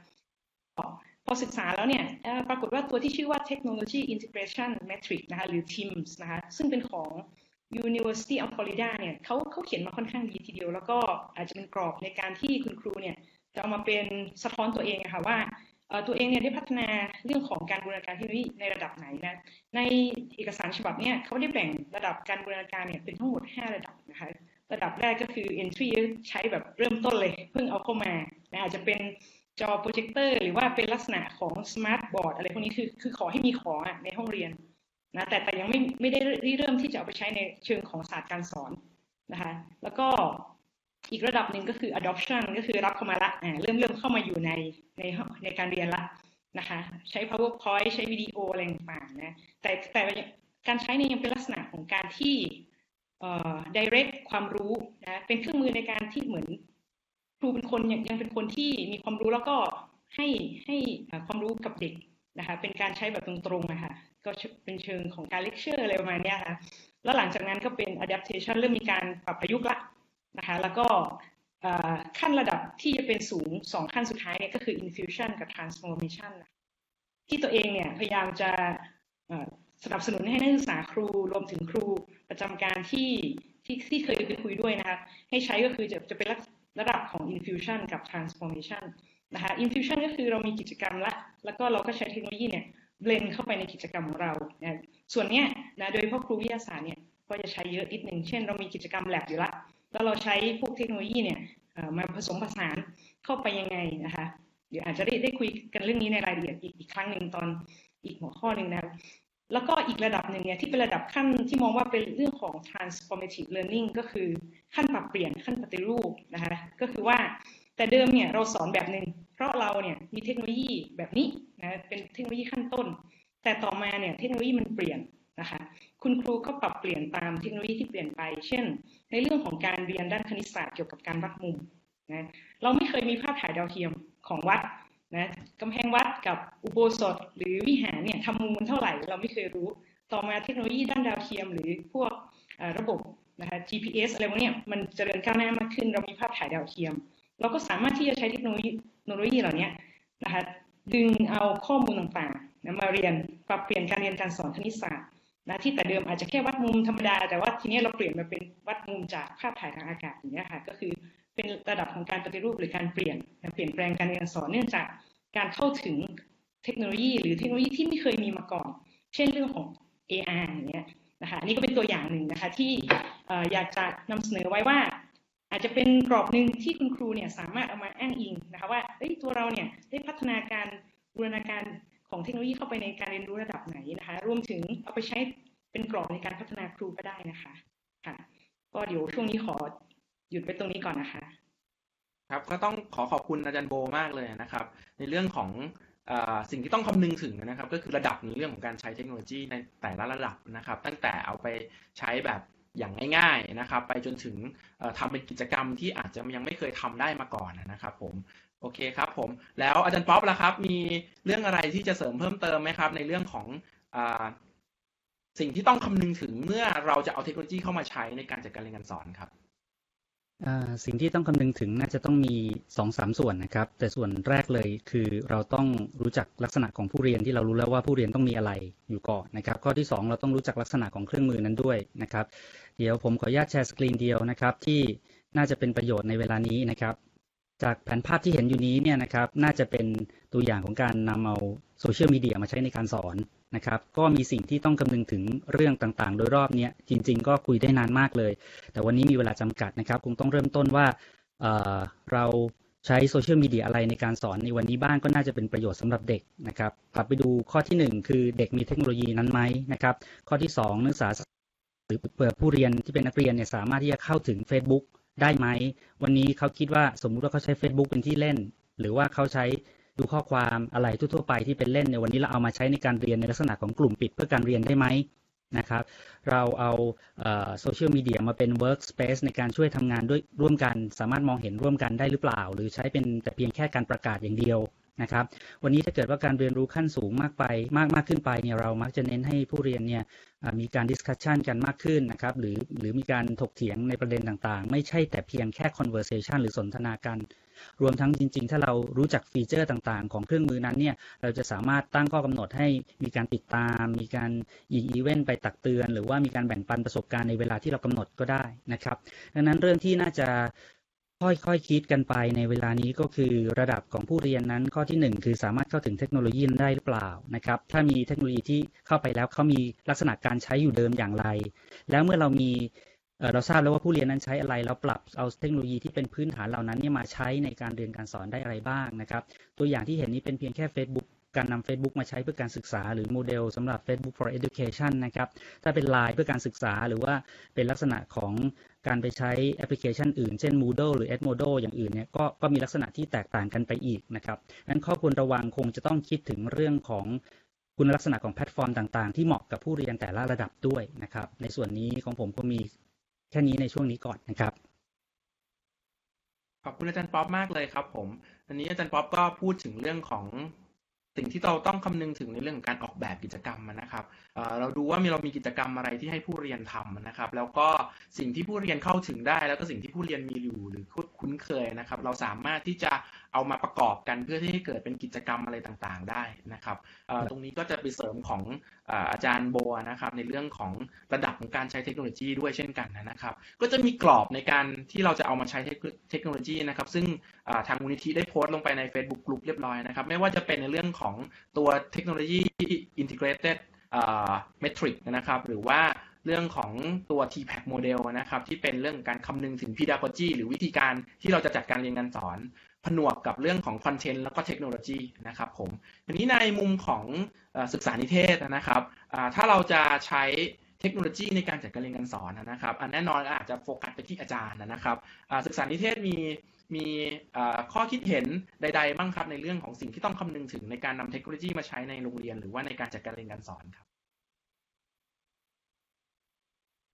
พอศึกษาแล้วเนี่ยปรากฏว่าตัวที่ชื่อว่า Technology Integration Metric นะคะหรือ TIMS นะคะซึ่งเป็นของ University of Florida เนี่ยเขาเขาเขียนมาค่อนข้างดีทีเดียว แล้วก็อาจจะเป็นกรอบในการที่คุณครูเนี่ยจะเอามาเป็นสะท้อนตัวเองอะค่ะว่าตัวเองเนี่ยได้พัฒนาเรื่องของการบูรณาการเทคโนโลยีในระดับไหนนะ ในเอกสารฉบับเนี่ยเขาได้แบ่งระดับการบูรณาการเนี่ยเป็นทั้งหมด 5 ระดับนะคะ ระดับแรกก็คือ entry ใช้แบบเริ่มต้นเลย เพิ่งเอาเข้ามานะอาจจะเป็นจอโปรเจคเตอร์หรือว่าเป็นลักษณะของ smart board อะไรพวกนี้คือคือขอให้มีของในห้องเรียนนะแต่แต่ยังไม่ไม่ได้เริ่มที่จะเอาไปใช้ในเชิงของศาสตร์การสอนนะคะแล้วก็อีกระดับหนึ่งก็คือ adoption ก็คือรับเข้ามาละเริ่มเริ่มเข้ามาอยู่ในในในการเรียนละนะคะใช้ powerpoint ใช้วิดีโออะไรต่างๆนะแต่แต่การใช้เนี่ยยังเป็นลักษณะของการที่ direct ความรู้นะเป็นเครื่องมือในการที่เหมือนครูเป็นคนยังเป็นคนที่มีความรู้แล้วก็ให้ให้ความรู้กับเด็กนะคะเป็นการใช้แบบตรงๆนะคะก็เป็นเชิงของการเลคเชอร์อะไรประมาณนี้ค่ะแล้วหลังจากนั้นก็เป็น adaptation เริ่มมีการปรับประยุกต์ละนะคะแล้วก็ขั้นระดับที่จะเป็นสูงสองขั้นสุดท้ายเนี่ยก็คือ infusion กับ transformation นที่ตัวเองเนี่ยพยายามจะ สนับสนุนให้นักศึกษาครูรวมถึงครูประจำการที่ที่ที่เคยไปคุยด้วยนะคะให้ใช้ก็คือจะจะเป็นระดับของ infusion กับ transformation นะคะ infusion ก็คือเรามีกิจกรรมละ แล้วก็เราก็ใช้เทคโนโลยีเนี่ยเบลนเข้าไปในกิจกรรมของเรานะส่วนเนี้ยนะโดยเฉพาะครูวิทยาศาสตร์เนี่ยก็จะใช้เยอะนิดนึงเช่น เรามีกิจกรรม lab อยู่ละแล้วเราใช้พวกเทคโนโลยีเนี่ยมาผสมผสานเข้าไปยังไงนะคะเดี๋ยวอาจจะได้ได้คุยกันเรื่องนี้ในรายละเอียดอีกอีกครั้งหนึ่งตอนอีกหัวข้อหนึ่งนะครับ แล้วก็อีกระดับหนึ่งเนี่ยที่เป็นระดับขั้นที่มองว่าเป็นเรื่องของ transformative learning ก็คือขั้นปรับเปลี่ยนขั้นปฏิรูปนะคะก็คือว่าแต่เดิมเนี่ยเราสอนแบบหนึ่งเพราะเราเนี่ยมีเทคโนโลยีแบบนี้นะเป็นเทคโนโลยีขั้นต้น แต่ต่อมาเนี่ยเทคโนโลยีมันเปลี่ยนนะคะคุณครูก็ปรับเปลี่ยนตามเทคโนโลยีที่เปลี่ยนไป เช่น ในเรื่องของการเรียนด้านคณิตศาสตร์เกี่ยวกับการวัดมุมนะเราไม่เคยมีภาพถ่ายดาวเทียมของวัด นะกำแพงวัดกับอุโบสถหรือวิหารเนี่ยทำมุมมันเท่าไหร่เราไม่เคยรู้ ต่อมาเทคโนโลยีด้านดาวเทียม หรือพวกระบบนะคะ GPS อะไรพวกนี้มันเจริญก้าวหน้ามากขึ้น เรามีภาพถ่ายดาวเทียม เราก็สามารถที่จะใช้เทคโนโลยีเทคโนโลยีเหล่านี้นะคะดึงเอาข้อมูลต่างๆนะมาเรียนปรับเปลี่ยนการเรียนการสอนคณิตศาสตร์นะที่แต่เดิมอาจจะแค่วัดมุมธรรมดา แต่ว่าทีนี้เราเปลี่ยนมาเป็นวัดมุมจากภาพถ่ายทางอากาศอย่างนี้ค่ะก็คือ เป็นระดับของการปฏิรูปหรือการเปลี่ยนเปลี่ยนแปลงการเรียนการสอนเนื่องจากการเข้าถึงเทคโนโลยีหรือเทคโนโลยีที่ไม่เคยมีมาก่อน เช่นเรื่องของ AR อย่างเงี้ยนะคะนนี้ก็เป็นตัวอย่างหนึ่งนะคะที่อยากจะนำเสนอไว้ว่า อาจจะเป็นกรอบหนึ่งที่คุณครูเนี่ยสามารถเอามาอ้างอิงนะคะว่าตัวเราเนี่ยได้พัฒนาการบูรณาการของเทคโนโลยีเข้าไปในการเรียนรู้ระดับไหนนะคะ รวมถึงเอาไปใช้เป็นกรอบในการพัฒนาครูก็ได้นะคะค่ะก็เดี๋ยวช่วงนี้ขอ หยุดไปตรงนี้ก่อนนะคะครับก็ต้องขอขอบคุณอาจารย์โบมากเลยนะครับ ในเรื่องของอสิ่งที่ต้องคำนึงถึงนะครับ ก็คือระดับในเรื่องของการใช้เทคโนโลยีในแต่ละระดับนะครับ ตั้งแต่เอาไปใช้แบบอย่างง่ายๆนะครับ ไปจนถึงทำเป็นกิจกรรมที่อาจจะยังไม่เคยทำได้มาก่อนนะครับ ผมโอเคครับผมแล้วอาจารย์ป๊อปล่ะครับ มีเรื่องอะไรที่จะเสริมเพิ่มเติมไหมครับ ในเรื่องของอสิ่งที่ต้องคำนึงถึงเมื่อเราจะเอาเทคโนโลยีเข้ามาใช้ในการจัดการเรียนการสอนครับ สิ่งที่ต้องคำนึงถึงน่าจะต้องมี2อสส่วนนะครับ แต่ส่วนแรกเลยคือเราต้องรู้จักลักษณะของผู้เรียนที่เรารู้แล้วว่าผู้เรียนต้องมีอะไรอยู่ก่อนนะครับ ข้อที่ 2 เราต้องรู้จักลักษณะของเครื่องมือนั้นด้วยนะครับ เดี๋ยวผมขออนุญาตแชร์สกรีนเดียวนะครับที่น่าจะเป็นประโยชน์ในเวลานี้นะครับ จากแผนภาพที่เห็นอยู่นี้เนี่ยนะครับน่าจะเป็นตัวอย่างของการนำเอาโซเชียลมีเดียมาใช้ในการสอน นะครับ ก็มีสิ่งที่ต้องคำนึงถึงเรื่องต่างๆ โดยรอบเนี้ยจริง ๆ ก็คุยได้นานมากเลย แต่วันนี้มีเวลาจำกัดนะครับ คงต้องเริ่มต้นว่าเเราใช้โซเชียลมีเดียอะไรในการสอนในวันนี้บ้างก็น่าจะเป็นประโยชน์สำหรับเด็กนะครับกลับไปดูข้อที่ 1 คือเด็กมีเทคโนโลยีนั้นไหมนะครับ ข้อที่ 2 นักศึกษาหรือเปิดผู้เรียนที่เป็นนักเรียนเนี่ยสามารถที่จะเข้าถึง Facebook ได้ไหม วันนี้เขาคิดว่าสมมุติว่าเขาใช้ Facebook เป็นที่เล่น หรือว่าเขาใช้ ดูข้อความอะไรทั่วๆไปที่เป็นเล่นในวันนี้เราเอามาใช้ในการเรียนในลักษณะของกลุ่มปิดเพื่อการเรียนได้ไหมนะครับ เราเอาโซเชียลมีเดียมาเป็น workspace ในการช่วยทำงานด้วยร่วมกัน สามารถมองเห็นร่วมกันได้หรือเปล่า หรือใช้เป็นแต่เพียงแค่การประกาศอย่างเดียวนะครับ วันนี้ถ้าเกิดว่าการเรียนรู้ขั้นสูงมากไปมากมากขึ้นไปเนี่ยเรามักจะเน้นให้ผู้เรียนเนี่ยมีการ discussion กันมากขึ้นนะครับ หรือหรือมีการถกเถียงในประเด็นต่างๆ ไม่ใช่แต่เพียงแค่ conversation หรือสนทนากัน รวมทั้งจริง ๆ ถ้าเรารู้จัก feature ต่างๆ ของเครื่องมือนั้นเนี่ยเราจะสามารถตั้งข้อกำหนดให้มีการติดตาม มีการยิงอีเวนต์ไปตักเตือน หรือว่ามีการแบ่งปันประสบการณ์ในเวลาที่เรากำหนดก็ได้นะครับ ดังนั้นเรื่องที่น่าจะค่อยๆคคิดกันไปในเวลานี้ก็คือระดับของผู้เรียนนั้นข้อที่ 1 คือสามารถเข้าถึงเทคโนโลยีนั้นได้หรือเปล่านะครับถ้ามีเทคโนโลยีที่เข้าไปแล้วเขามีลักษณะการใช้อยู่เดิมอย่างไร แล้วเมื่อเรามี เราทราบแล้วว่าผู้เรียนนั้นใช้อะไร เราปรับเอาเทคโนโลยีที่เป็นพื้นฐานเหล่านั้นเนี่ยมาใช้ในการเรียนการสอนได้อะไรบ้างนะครับ ตัวอย่างที่เห็นนี้เป็นเพียงแค่ Facebook การนำ Facebook มาใช้เพื่อการศึกษา หรือโมเดลสำหรับ Facebook for Education นะครับ ถ้าเป็น Line เพื่อการศึกษาหรือว่าเป็นลักษณะของการไปใช้แอปพลิเคชันอื่น เช่น Moodle หรือ Edmodo อย่างอื่นเนี่ยก็ก็มีลักษณะที่แตกต่างกันไปอีกนะครับนั้นข้อควรระวังคงจะต้องคิดถึงเรื่องของคุณลักษณะของแพลตฟอร์มต่าง ๆ ที่เหมาะกับผู้เรียนแต่ละระดับด้วยนะครับ ในส่วนนี้ของผมก็มี แค่นี้ในช่วงนี้ก่อนนะครับ ขอบคุณอาจารย์ป๊อปมากเลยครับ ผมอันนี้อาจารย์ป๊อปก็พูดถึงเรื่องของสิ่งที่เราต้องคำนึงถึงในเรื่องของการออกแบบกิจกรรมนะครับเราดูว่ามีเรามีกิจกรรมอะไรที่ให้ผู้เรียนทำนะครับ แล้วก็สิ่งที่ผู้เรียนเข้าถึงได้ แล้วก็สิ่งที่ผู้เรียนมีอยู่หรือ คุณคุ้นเคยนะครับ เราสามารถที่จะเอามาประกอบกันเพื่อที่ให้เกิดเป็นกิจกรรมอะไรต่างๆ ได้นะครับเอ่อตรงนี้ก็จะไปเสริมของเอ่ออาจารย์โบนะครับในเรื่องของระดับของการใช้เทคโนโลยีด้วยเช่นกันนะครับ ก็จะมีกรอบในการที่เราจะเอามาใช้เทคโนโลยีนะครับ ซึ่งอ่าทางมูลนิธิได้โพสต์ลงไปใน Facebook Group เรียบร้อยนะครับ ไม่ว่าจะเป็นในเรื่องของตัวเทคโนโลยี integrated อ่า metric นะครับ หรือว่า เรื่องของตัว TPAC model นะครับที่เป็นเรื่องการคำนึงถึง pedagogy หรือวิธีการที่เราจะจัดการเรียนการสอน ผนวกกับเรื่องของคอนเทนต์แล้วก็เทคโนโลยีนะครับผมทีนี้ในมุมของศึกษานิเทศนะครับถ้าเราจะใช้เทคโนโลยีในการจัดการเรียนการสอนนะครับอันแน่นอนอาจจะโฟกัสไปที่อาจารย์นะครับศึกษานิเทศมีมีข้อคิดเห็นใดๆบ้างครับในเรื่องของสิ่งที่ต้องคำนึงถึงในการนำเทคโนโลยีมาใช้ในโรงเรียน หรือว่าในการจัดการเรียนการสอนครับ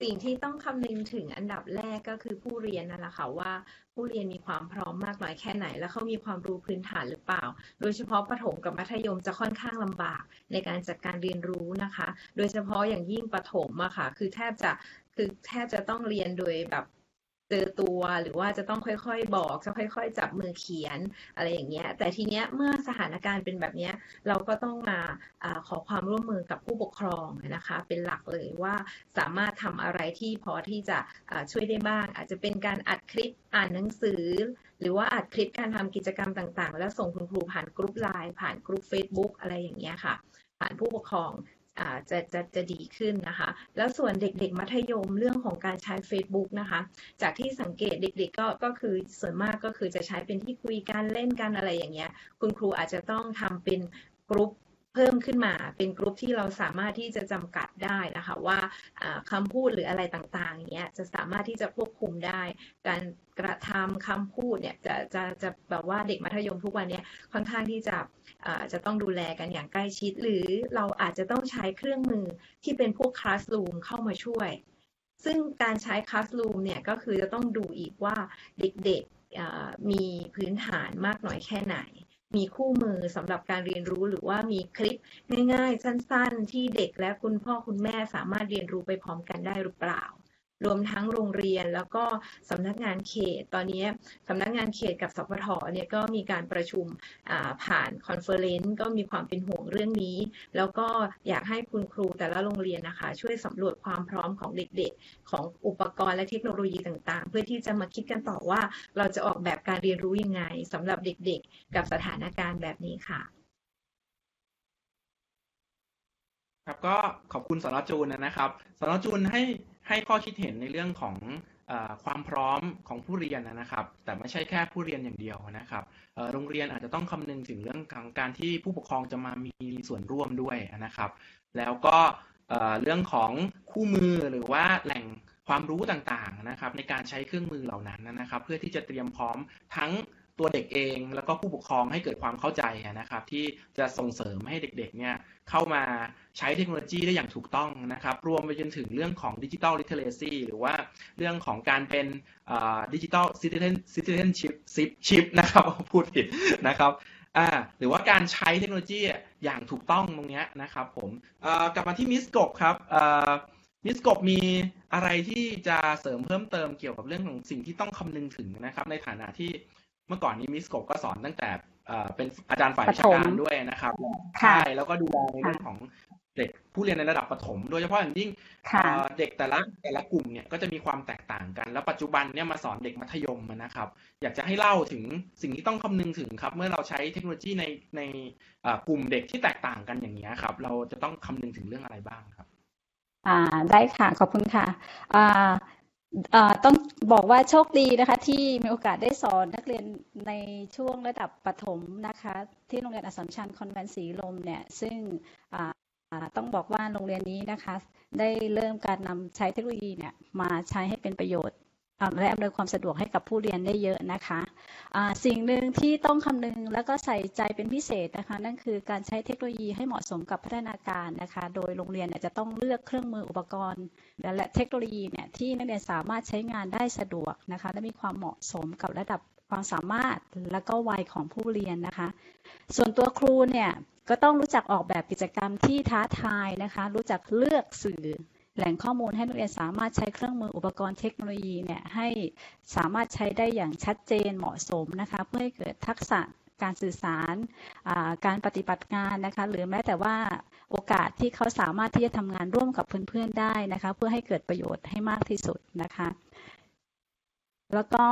สิ่งที่ต้องคำนึงถึงอันดับแรกก็คือผู้เรียนนั่นแหละค่ะว่าผู้เรียนมีความพร้อมมากน้อยแค่ไหน และเขามีความรู้พื้นฐานหรือเปล่า โดยเฉพาะประถมกับมัธยมจะค่อนข้างลำบากในการจัดการเรียนรู้นะคะ โดยเฉพาะอย่างยิ่งประถมอะค่ะคือแทบจะคือแทบจะต้องเรียนโดยแบบ เจอตัวหรือว่าจะต้องค่อยๆบอกจะค่อยๆ จับมือเขียนอะไรอย่างเงี้ยแต่ทีเนี้ยเมื่อสถานการณ์เป็นแบบเนี้ยเราก็ต้องมาอขอความร่วมมือกับผู้ปกครองนะคะเป็นหลักเลยว่าสามารถทำอะไรที่พอที่จะช่วยได้บ้าง อาจจะเป็นการอัดคลิปอ่านหนังสือ หรือว่าอัดคลิปการทำกิจกรรมต่างๆ แล้วส่งคุณครูผ่านกรุ๊ปไลน์ผ่านกรุ๊ป Facebook อะไรอย่างเงี้ยค่ะผ่านผู้ปกครอง จะจะจะดีขึ้นนะคะ แล้วส่วนเด็กๆ มัธยมเรื่องของการใช้ Facebook นะคะ จากที่สังเกตเด็กๆก็ก็คือส่วนมากก็คือจะใช้เป็นที่คุยกันเล่นกันอะไรอย่างเงี้ยคุณครูอาจจะต้องทำเป็นกรุ๊ป เพิ่มขึ้นมาเป็นกรุ๊ปที่เราสามารถที่จะจำกัดได้นะคะว่าอ่าคำพูดหรืออะไรต่างๆเงี้ยจะสามารถที่จะควบคุมได้ การกระทำคำพูดเนี่ยจะจะจะแบบว่าเด็กมัธยมทุกวันเนี้ยค่อนข้างที่จะจะต้องดูแลกันอย่างใกล้ชิด หรือเราอาจจะต้องใช้เครื่องมือที่เป็นพวก classroom เข้ามาช่วย ซึ่งการใช้ classroom เนี่ยก็คือจะต้องดูอีกว่าเด็กๆมีพื้นฐานมากน้อยแค่ไหน มีคู่มือสำหรับการเรียนรู้หรือว่ามีคลิปง่าย ๆ สั้น ๆ ที่เด็กและคุณพ่อคุณแม่สามารถเรียนรู้ไปพร้อมกันได้หรือเปล่า รวมทั้งโรงเรียนแล้วก็สำนักงานเขต ตอนนี้สำนักงานเขตกับสพทเนี่ยก็มีการประชุมผ่าน conference ก็มีความเป็นห่วงเรื่องนี้ แล้วก็อยากให้คุณครูแต่ละโรงเรียนนะคะ ช่วยสำรวจความพร้อมของเด็กๆ ของอุปกรณ์และเทคโนโลยีต่างๆ เพื่อที่จะมาคิดกันต่อว่าเราจะออกแบบการเรียนรู้ยังไงสำหรับเด็กๆ กับสถานการณ์แบบนี้ค่ะครับก็ขอบคุณสรจูนนะครับสรจูนให้ ให้ข้อคิดเห็นในเรื่องของอความพร้อมของผู้เรียนนะครับ แต่ไม่ใช่แค่ผู้เรียนอย่างเดียวนะครับโรงเรียนอาจจะต้องคำนึงถึงเรื่องของการที่ผู้ปกครองจะมามีส่วนร่วมด้วยนะครับ แล้วก็เรื่องของคู่มือหรือว่าแหล่งความรู้ต่างๆนะครับ ในการใช้เครื่องมือเหล่านั้นนะครับ เพื่อที่จะเตรียมพร้อมทั้ง ตัวเด็กเองแล้วก็ผู้ปกครองให้เกิดความเข้าใจนะครับ ที่จะส่งเสริมให้เด็กๆเนี่ยเข้ามาใช้เทคโนโลยีได้อย่างถูกต้องนะครับ รวมไปจนถึงเรื่องของ digital literacy หรือว่าเรื่องของการเป็น digital citizen citizenship ship นะครับพูดผิดนะครับ่าหรือว่าการใช้เทคโนโลยีอย่างถูกต้องตรงเนี้ยนะครับผมกลับมาที่ Miss กบครับ Miss กบมีอะไรที่จะเสริมเพิ่มเติมเกี่ยวกับเรื่องของสิ่งที่ต้องคำนึงถึงนะครับ ในฐานะที่ เมื่อก่อนนี้ Miss กบก็สอนตั้งแต่เอ่อเป็นอาจารย์ฝ่ายวิชาการด้วยนะครับค่ะใช่แล้วก็ดูแลในเรื่องของเด็กผู้เรียนในระดับประถม โดยเฉพาะอย่างยิ่งค่ะเอ่อเด็กแต่ละแต่ละกลุ่มเนี่ยก็จะมีความแตกต่างกัน แล้วปัจจุบันเนี่ยมาสอนเด็กมัธยมนะครับ อยากจะให้เล่าถึงสิ่งที่ต้องคำนึงถึงครับ เมื่อเราใช้เทคโนโลยีในในเอ่อกลุ่มเด็กที่แตกต่างกันอย่างนี้ยครับ เราจะต้องคำนึงถึงเรื่องอะไรบ้างครับ อ่าได้ค่ะขอบคุณค่ะอ่าอ่า ต้องบอกว่าโชคดีนะคะ ที่มีโอกาสได้สอนนักเรียนในช่วงระดับประถมนะคะ ที่โรงเรียนอัสสัมชัญคอนแวนต์สีลมเนี่ย ซึ่งต้องบอกว่าโรงเรียนนี้นะคะ ได้เริ่มการนำใช้เทคโนโลยีเนี่ยมาใช้ให้เป็นประโยชน์ และอำนวยความสะดวกให้กับผู้เรียนได้เยอะนะคะสิ่งหนึ่งที่ต้องคำนึงแล้วก็ใส่ใจเป็นพิเศษนะคะ นั่นคือการใช้เทคโนโลยีให้เหมาะสมกับพัฒนาการนะคะ โดยโรงเรียนจะต้องเลือกเครื่องมืออุปกรณ์ และเทคโนโลยีเนี่ยที่นักเรียนสามารถใช้งานได้สะดวกนะคะ และมีความเหมาะสมกับระดับความสามารถและก็วัยของผู้เรียนนะคะ ส่วนตัวครูเนี่ยก็ต้องรู้จักออกแบบกิจกรรมที่ท้าทายนะคะ รู้จักเลือกสื่อ แหล่งข้อมูลให้นักเรียนสามารถใช้เครื่องมืออุปกรณ์เทคโนโลยีเนี่ยให้สามารถใช้ได้อย่างชัดเจนเหมาะสมนะคะ เพื่อให้เกิดทักษะการสื่อสาร การปฏิบัติงานนะคะ หรือแม้แต่ว่าโอกาสที่เขาสามารถที่จะทำงานร่วมกับเพื่อนๆได้นะคะ เพื่อให้เกิดประโยชน์ให้มากที่สุดนะคะ แล้วก็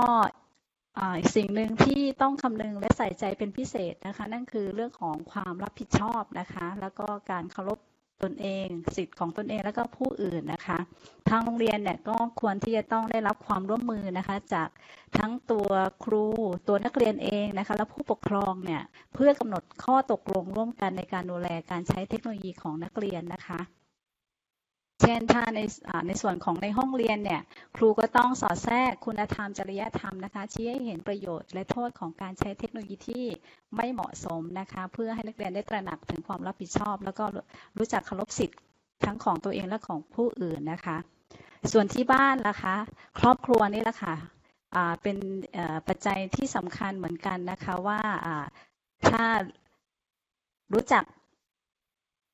อีกสิ่งหนึ่งที่ต้องคำนึงและใส่ใจเป็นพิเศษนะคะ นั่นคือเรื่องของความรับผิดชอบนะคะ แล้วก็การเคารพ ตนเอง สิทธิ์ของตนเองแล้วก็ผู้อื่นนะคะทางโรงเรียนเนี่ยก็ควรที่จะต้องได้รับความร่วมมือนะคะจากทั้งตัวครูตัวนักเรียนเองนะคะและผู้ปกครองเนี่ยเพื่อกำหนดข้อตกลงร่วมกันในการดูแลการใช้เทคโนโลยีของนักเรียนนะคะ เช่นถ้าในในส่วนของในห้องเรียนเนี่ยครูก็ต้องสอดแทรกคุณธรรมจริยธรรมนะคะชี้ให้เห็นประโยชน์และโทษของการใช้เทคโนโลยีที่ไม่เหมาะสมนะคะเพื่อให้นักเรียนได้ตระหนักถึงความรับผิดชอบ แล้วก็รู้จักเคารพสิทธิ์ทั้งของตัวเองและของผู้อื่นนะคะ ส่วนที่บ้านล่ะคะ ครอบครัวนี่แหละค่ะอ่าเป็นปัจจัยที่สำคัญเหมือนกันนะคะว่าถ้ารู้จัก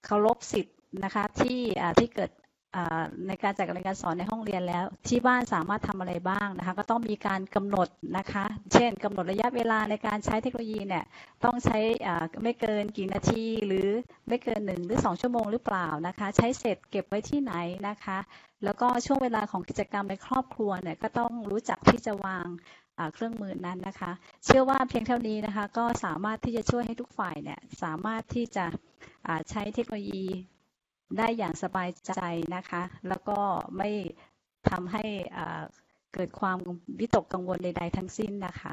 เคารพสิทธิ์นะคะที่ที่เกิด ในการจัดการเรียนการสอนในห้องเรียนแล้ว ที่บ้านสามารถทำอะไรบ้างนะคะก็ต้องมีการกำหนดนะคะ เช่นกำหนดระยะเวลาในการใช้เทคโนโลยีเนี่ยต้องใช้อ่าไม่เกินกี่นาทีหรือไม่เกินหนึ่งหรือสองชั่วโมงหรือเปล่านะคะ ใช้เสร็จเก็บไว้ที่ไหนนะคะ แล้วก็ช่วงเวลาของกิจกรรมในครอบครัวเนี่ยก็ต้องรู้จักที่จะวางเครื่องมือนั้นนะคะ เชื่อว่าเพียงเท่านี้นะคะก็สามารถที่จะช่วยให้ทุกฝ่ายเนี่ยสามารถที่จะใช้เทคโนโลยี ได้อย่างสบายใจนะคะ แล้วก็ไม่ทำให้อ่าเกิดความวิตกกังวลใด ๆ ทั้งสิ้นนะคะ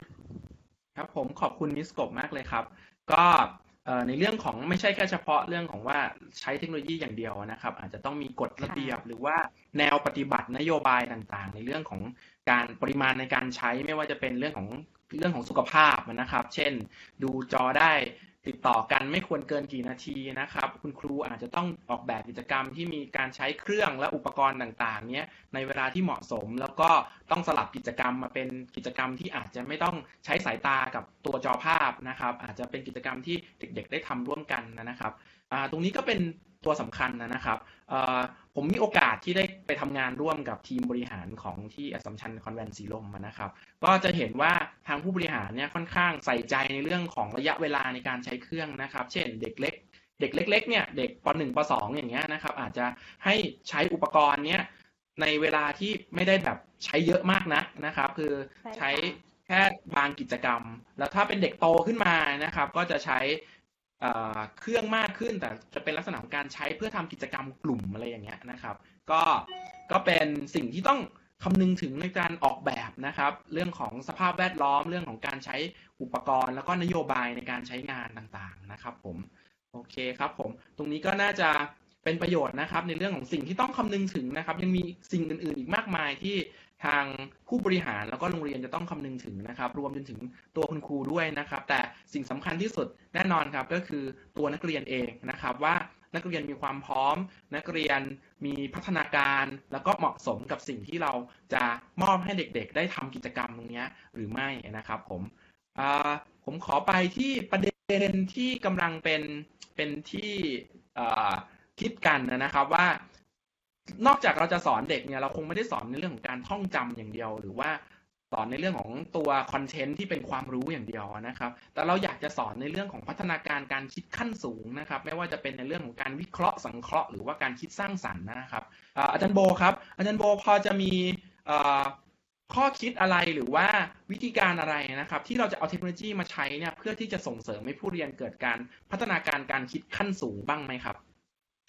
ครับผมขอบคุณมิสกบมากเลยครับ ก็เอ่อในเรื่องของไม่ใช่แค่เฉพาะเรื่องของว่าใช้เทคโนโลยีอย่างเดียวนะครับ อาจจะต้องมีกฎระเบียบหรือว่าแนวปฏิบัตินโยบายต่างๆ ในเรื่องของการปริมาณในการใช้ไม่ว่าจะเป็นเรื่องของเรื่องของสุขภาพนะครับ เช่น ดูจอได้ ติดต่อกันไม่ควรเกินกี่นาทีนะครับ คุณครูอาจจะต้องออกแบบกิจกรรมที่มีการใช้เครื่องและอุปกรณ์ต่างๆ เนี้ยในเวลาที่เหมาะสม แล้วก็ต้องสลับกิจกรรมมาเป็นกิจกรรมที่อาจจะไม่ต้องใช้สายตากับตัวจอภาพนะครับ อาจจะเป็นกิจกรรมที่เด็กๆ ได้ทำร่วมกันนะครับตรงนี้ก็เป็นตัวสำคัญนะครับ ผมมีโอกาสที่ได้ไปทำงานร่วมกับทีมบริหารของที่อสสัมชัญคอนแวนต์สีลมนะครับ ก็จะเห็นว่าทางผู้บริหารเนี่ยค่อนข้างใส่ใจในเรื่องของระยะเวลาในการใช้เครื่องนะครับ เช่น เด็กเล็ก เด็กเล็กๆเนี่ยเด็กป .1 ป .2 อย่างเงี้ยนะครับ อาจจะให้ใช้อุปกรณ์เนี้ยในเวลาที่ไม่ได้แบบใช้เยอะมากนักนะครับ คือใช่ค่ะใช้แค่บางกิจกรรม แล้วถ้าเป็นเด็กโตขึ้นมานะครับ ก็จะใช้ เครื่องมากขึ้นแต่จะเป็นลักษณะของการใช้เพื่อทำกิจกรรมกลุ่มอะไรอย่างเงี้ยนะครับ ก็ก็เป็นสิ่งที่ต้องคำนึงถึงในการออกแบบนะครับ เรื่องของสภาพแวดล้อมเรื่องของการใช้อุปกรณ์ แล้วก็นโยบายในการใช้งานต่างๆนะครับ ผมโอเคครับผมตรงนี้ก็น่าจะเป็นประโยชน์นะครับ ในเรื่องของสิ่งที่ต้องคำนึงถึงนะครับ ยังมีสิ่งอื่นๆอีกมากมายที่ ทางผู้บริหารแล้วก็โรงเรียนจะต้องคำนึงถึงนะครับ รวมจนถึงตัวคุณครูด้วยนะครับ แต่สิ่งสำคัญที่สุดแน่นอนครับก็คือตัวนักเรียนเองนะครับว่านักเรียนมีความพร้อม นักเรียนมีพัฒนาการ แล้วก็เหมาะสมกับสิ่งที่เราจะมอบให้เด็กๆ ได้ทำกิจกรรมตรงนี้หรือไม่นะครับผมผมขอไปที่ประเด็นที่กำลังเป็นเป็นที่คิดกันนะครับว่า นอกจากเราจะสอนเด็กเนี่ยเราคงไม่ได้สอนในเรื่องของการท่องจำอย่างเดียว หรือว่าสอนในเรื่องของตัวคอนเทนต์ที่เป็นความรู้อย่างเดียวนะครับ แต่เราอยากจะสอนในเรื่องของพัฒนาการการคิดขั้นสูงนะครับ ไม่ว่าจะเป็นในเรื่องของการวิเคราะห์สังเคราะห์หรือว่าการคิดสร้างสรรค์นะครับอาจารย์โบครับ อาจารย์โบพอจะมีข้อคิดอะไรหรือว่าวิธีการอะไรนะครับ ที่เราจะเอาเทคโนโลยีมาใช้เนี่ยเพื่อที่จะส่งเสริมให้ผู้เรียนเกิดการพัฒนาการการคิดขั้นสูงบ้างไหมครับ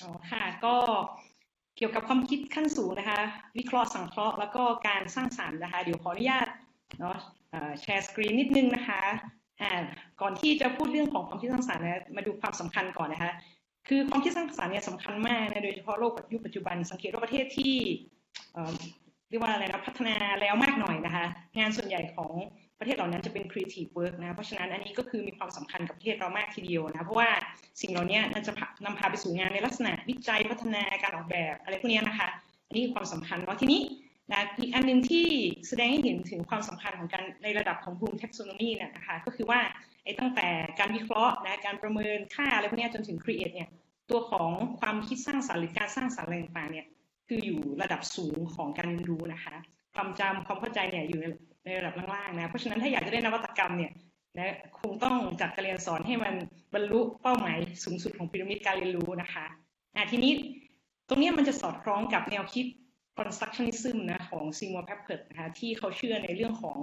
อ๋อค่ะก็ เกี่ยวกับความคิดขั้นสูงนะคะ วิเคราะห์สังเคราะห์แล้วก็การสร้างสรรค์นะคะ เดี๋ยวขออนุญาตเนาะแชร์สกรีนนิดนึงนะคะอ่าก่อนที่จะพูดเรื่องของความคิดสร้างสรรค์นะมาดูความสำคัญก่อนนะคะ คือความคิดสร้างสรรค์เนี่ยสำคัญมากนะโดยเฉพาะโลกยุคปัจจุบันสังเกตว่าประเทศที่เรียกว่าอะไรนะพัฒนาแล้วมากหน่อยนะคะ งานส่วนใหญ่ของ ประเทศเหล่านั้นจะเป็น creative work นะ เพราะฉะนั้นอันนี้ก็คือมีความสำคัญกับประเทศเรามากทีเดียวนะ เพราะว่าสิ่งเหล่านี้น่าจะพานำพาไปสู่งานในลักษณะวิจัยพัฒนาการออกแบบอะไรพวกนี้นะคะ อันนี้คือความสำคัญเนาะทีนี้นะอีกอันหนึ่งที่แสดงให้เห็นถึงความสำคัญของการในระดับของ Bloom Taxonomy เนี่ยนะคะก็คือว่าไอ้ตั้งแต่การวิเคราะห์นะการประเมินค่าอะไรพวกนี้จนถึง create เนี่ยตัวของความคิดสร้างสรรค์หรือการสร้างสรรค์อะไรต่างๆเนี่ยคืออยู่ระดับสูงของการเรียนรู้นะคะ ความจำความเข้าใจเนี่ยอยู่ ในระดับล่างๆนะเพราะฉะนั้นถ้าอยากจะได้นวัตกรรมเนี่ยนะคงต้องจัดการเรียนสอนให้มันบรรลุเป้าหมายสูงสุดของพีระมิดการเรียนรู้นะคะอะทีนี้ตรงนี้มันจะสอดคล้องกับแนวคิด constructionism นะของซีมัวแพปเพิร์ดนะคะที่เขาเชื่อในเรื่องของ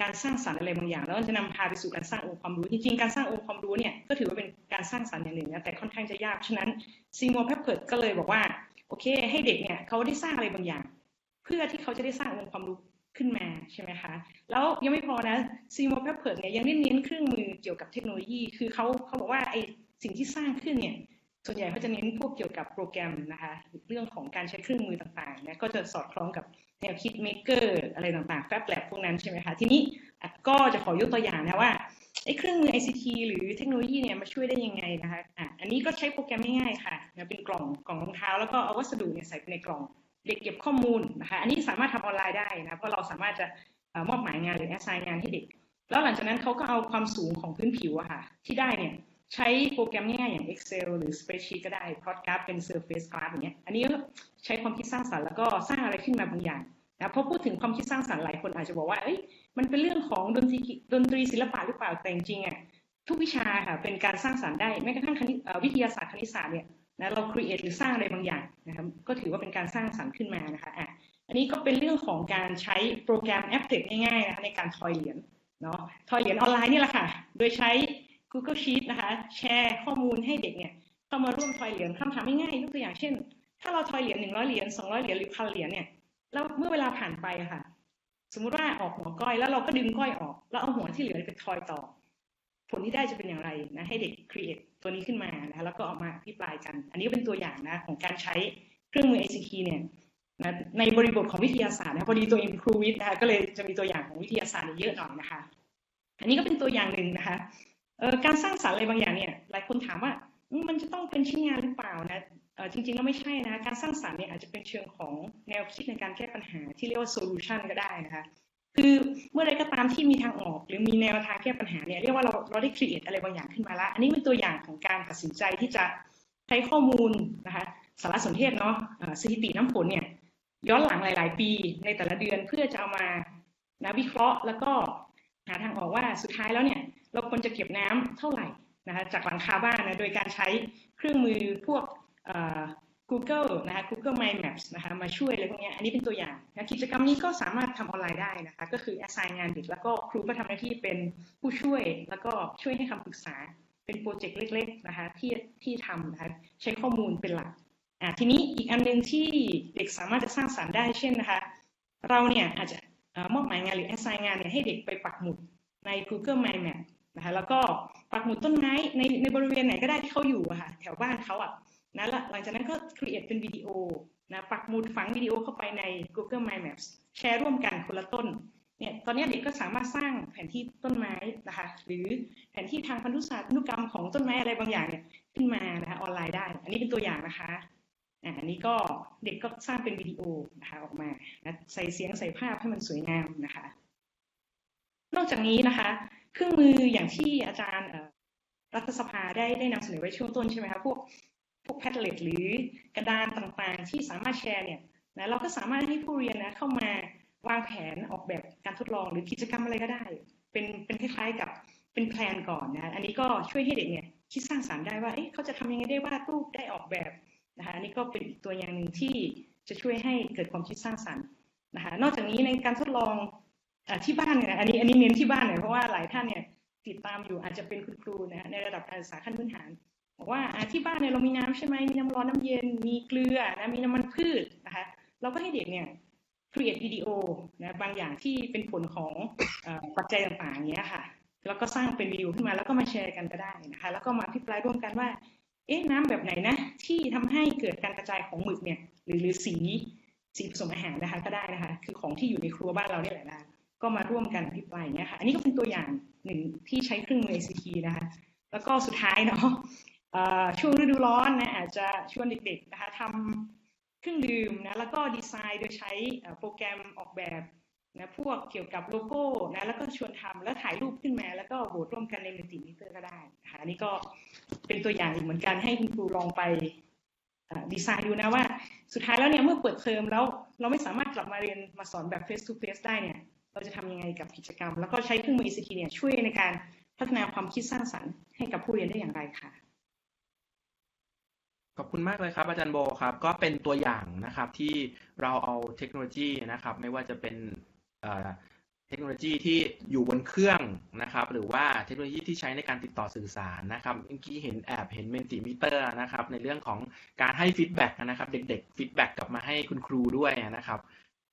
การสร้างสรรค์อะไรบางอย่าง แล้วมันจะนำพาไปสู่การสร้างองค์ความรู้ จริงๆ การสร้างองค์ความรู้เนี่ยก็ถือว่าเป็นการสร้างสรรค์อย่างหนึ่งนะแต่ค่อนข้างจะยากฉะนั้นซีมัวแพปเพิร์ดก็เลยบอกว่าโอเค ให้เด็กเนี่ยเขาได้สร้างอะไรบางอย่าง เพื่อที่เขาจะได้สร้างองค์ความรู้ ขึ้นมาใช่ไหมคะ แล้วยังไม่พอนะ Seymour Papert เนี่ยยังได้เน้นเครื่องมือเกี่ยวกับเทคโนโลยี คือเขาเขาบอกว่าไอ้สิ่งที่สร้างขึ้นเนี่ยส่วนใหญ่เขาจะเน้นพวกเกี่ยวกับโปรแกรมนะคะเรื่องของการใช้เครื่องมือต่างๆนะก็จะสอดคล้องกับแนวคิด maker อร์อะไรต่างๆ Fab Lab พวกนั้นใช่ไหมคะ ทีนี้ก็จะขอยกตัวอย่างนะว่าไอ้เครื่องมือ ICT หรือเทคโนโลยีเนี่ยมาช่วยได้ยังไงนะคะอะอันนี้ก็ใช้โปรแกรมง่ายๆค่ะนะเป็นกล่องกล่องรองเท้า แล้วก็เอาวัสดุเนี่ยใส่ไปในกล่อง เด็กเก็บข้อมูลนะคะอันนี้สามารถทำออนไลน์ได้นะเพราะเราสามารถจะมอบหมายงานหรือ assign งานให้เด็ก แล้วหลังจากนั้นเขาก็เอาความสูงของพื้นผิวอะค่ะที่ได้เนี่ยใช้โปรแกรมง่ายๆอย่าง Excel หรือ Spreadsheet ก็ได้ plot graph เป็น surface graph อย่างเงี้ย อันนี้ใช้ความคิดสร้างสรรค์แล้วก็สร้างอะไรขึ้นมาบางอย่างนะเพราะพูดถึงความคิดสร้างสรรค์หลายคนอาจจะบอกว่า เอ้ย มันเป็นเรื่องของดนตรีดนตรีศิลปะหรือเปล่า แต่จริงๆอะทุกวิชาค่ะเป็นการสร้างสรรค์ได้ แม้กระทั่งวิทยาศาสตร์คณิตศาสตร์เนี่ย นะเรา create หรือสร้างอะไรบางอย่างนะครับก็ถือว่าเป็นการสร้างสรรค์ขึ้นมานะคะอะอันนี้ก็เป็นเรื่องของการใช้โปรแกรมแอปเด็กง่ายๆนะคะในการทอยเหรียญเนาะทอยเหรียญออนไลน์นี่แหละค่ะ โดยใช้ Google Sheet นะคะแชร์ข้อมูลให้เด็กเนี่ยเข้ามาร่วมทอยเหรียญคำถามง่ายๆยกตัวอย่างเช่น ถ้าเราทอยเหรียญหนึ่งร้อยเหรียญสองร้อยเหรียญหรือพันเหรียญเนี่ยแล้วเมื่อเวลาผ่านไปค่ะ สมมุติว่าออกหัวก้อยแล้วเราก็ดึงก้อยออก แล้วเอาหัวที่เหลือไปทอยต่อ ผลที่ได้จะเป็นอย่างไรนะให้เด็ก create ตัวนี้ขึ้นมานะแล้วก็ออกมาอภิปรายกัน อันนี้เป็นตัวอย่างนะของการใช้เครื่องมือ ICT เนี่ยนะในบริบทของวิทยาศาสตร์นะพอดีตัวเองเป็นครูวิทย์นะคะก็เลยจะมีตัวอย่างของวิทยาศาสตร์เนี่ยเยอะหน่อยนะคะ อันนี้ก็เป็นตัวอย่างหนึ่งนะคะการสร้างสรรค์อะไรบางอย่างเนี่ยหลายคนถามว่ามันจะต้องเป็นชิ้นงานหรือเปล่านะจริงๆแล้วไม่ใช่นะการสร้างสรรค์เนี่ยอาจจะเป็นเชิงของแนวคิดในการแก้ปัญหาที่เรียกว่า solution ก็ได้นะคะ คือเมื่อใดก็ตามที่มีทางออกหรือมีแนวทางแก้ปัญหาเนี่ยเรียกว่าเราเราได้ create อะไรบางอย่างขึ้นมาละอันนี้เป็นตัวอย่างของการตัดสินใจที่จะใช้ข้อมูลนะคะสารสนเทศเนาะสถิติน้ำฝนเนี่ยย้อนหลังหลาย ๆ ปีในแต่ละเดือนเพื่อจะเอามานะวิเคราะห์แล้วก็หาทางออกว่าสุดท้ายแล้วเนี่ยเราควรจะเก็บน้ำเท่าไหร่นะคะจากหลังคาบ้านนะโดยการใช้เครื่องมือพวก Google นะคะ Google My Maps นะคะมาช่วยอะไรพวกนี้อันนี้เป็นตัวอย่างนะกิจกรรมนี้ก็สามารถทำออนไลน์ได้นะคะ ก็คือ assign งานเด็กแล้วก็ครูก็ทำหน้าที่เป็นผู้ช่วยแล้วก็ช่วยให้คำปรึกษาเป็นโปรเจกต์เล็กๆนะคะที่ที่ทำนะคะใช้ข้อมูลเป็นหลักอ่าทีนี้อีกอันหนึ่งที่เด็กสามารถจะสร้างสรรค์ได้เช่นนะคะ เราเนี่ยอาจจะมอบหมายงานหรือ assign งานเนี่ยให้เด็กไปปักหมุดใน Google My Map นะคะแล้วก็ปักหมุดต้นไม้ในในบริเวณไหนก็ได้ที่เขาอยู่อะค่ะแถวบ้านเขาอะ นะแล้วหลังจากนั้นก็ create เป็นวิดีโอนะปักหมุดฝังวิดีโอเข้าไปใน Google My Maps แชร์ร่วมกันคนละต้นเนี่ยตอนนี้เด็กก็สามารถสร้างแผนที่ต้นไม้นะคะหรือแผนที่ทางพันธุศาสตร์นุกรรมของต้นไม้อะไรบางอย่างเนี่ยขึ้นมานะคะออนไลน์ได้ อันนี้เป็นตัวอย่างนะคะอันนี้ก็เด็กก็สร้างเป็นวิดีโอนะคะออกมานะใส่เสียงใส่ภาพให้มันสวยงามนะคะ นอกจากนี้นะคะ เครื่องมืออย่างที่อาจารย์รัฐสภาได้ได้นำเสนอไว้ช่วงต้นใช่ไหมคะพวก วกแพทเล็ตหรือกระดานต่างๆ ที่สามารถแชร์เนี่ยนะเราก็สามารถให้ผู้เรียนนะเข้ามาวางแผนออกแบบการทดลองหรือกิจกรรมอะไรก็ได้ เป็นเป็นคล้ายๆกับเป็นแพลนก่อนนะอันนี้ก็ช่วยให้เด็กเนี่ยคิดสร้างสรรค์ได้ว่าเอ๊ะเขาจะทำยังไงได้วาดรูปได้ออกแบบนะคะอันนี้ก็เป็นตัวอย่างหนึ่งที่จะช่วยให้เกิดความคิดสร้างสรรค์นะคะนอกจากนี้ในการทดลองอที่บ้านเนี่ยอันนี้อันนี้เน้นที่บ้านเนี่ยเพราะว่าหลายท่านเนี่ยติดตามอยู่อาจจะเป็นคุณครูนะฮะในระดับการศึกษาขั้นพื้นฐาน บอกว่าที่บ้านเนี่ยเรามีน้ำใช่ไหมมีน้ำร้อนน้ำเย็นมีเกลือนะมีน้ำมันพืชนะคะเราก็ให้เด็กเนี่ย create วิดีโอนะบางอย่างที่เป็นผลของอปัจจัยต่างๆเงี้ยค่ะ แล้วก็สร้างเป็นวิดีโอขึ้นมาแล้วก็มาแชร์กันก็ได้นะคะ แล้วก็มาอภิปรายร่วมกันว่า เอ๊ะน้ำแบบไหนนะ ที่ทำให้เกิดการกระจายของหมึกเนี่ย หรือหรือสีสีผสมอาหารนะคะก็ได้นะคะ คือของที่อยู่ในครัวบ้านเราเนี่ยแหละนะก็มาร่วมกันอภิปรายอย่าเงี้ยค่ะ อันนี้ก็เป็นตัวอย่างหนึ่งที่ใช้เครื่องมือ ICT นะคะ แล้วก็สุดท้ายเนาะ ช่วงฤดูร้อนนะอาจจะชวนเด็กๆนะคะทำเครื่องดื่มนะแล้วก็ดีไซน์โดยใช้โปรแกรมออกแบบนะพวกเกี่ยวกับโลโก้นะแล้วก็ชวนทำแล้วถ่ายรูปขึ้นมาแล้วก็โหวตร่วมกันใน Mentimeter ก็ได้นะคะอันนี้ก็เป็นตัวอย่างอีกเหมือนกันให้คุณครูลองไปดีไซน์ดูนะว่าสุดท้ายแล้วเนี่ยเมื่อเปิดเทอมแล้ว เราไม่สามารถกลับมาเรียนมาสอนแบบ face to face ได้เนี่ยเราจะทำยังไงกับกิจกรรม แล้วก็ใช้เครื่องมือ ICT เนี่ยช่วยในการพัฒนาความคิดสร้างสรรค์ให้กับผู้เรียนได้อย่างไรค่ะ ขอบคุณมากเลยครับ อาจารย์โบครับ ก็เป็นตัวอย่างนะครับที่เราเอาเทคโนโลยีนะครับ ไม่ว่าจะเป็นเทคโนโลยีที่อยู่บนเครื่องนะครับ หรือว่าเทคโนโลยีที่ใช้ในการติดต่อสื่อสารนะครับเมื่อกี้เห็นแอบเห็น Mentimeter นะครับ ในเรื่องของการให้ feedback นะครับ เด็กๆ feedback กลับมาให้คุณครูด้วยนะครับ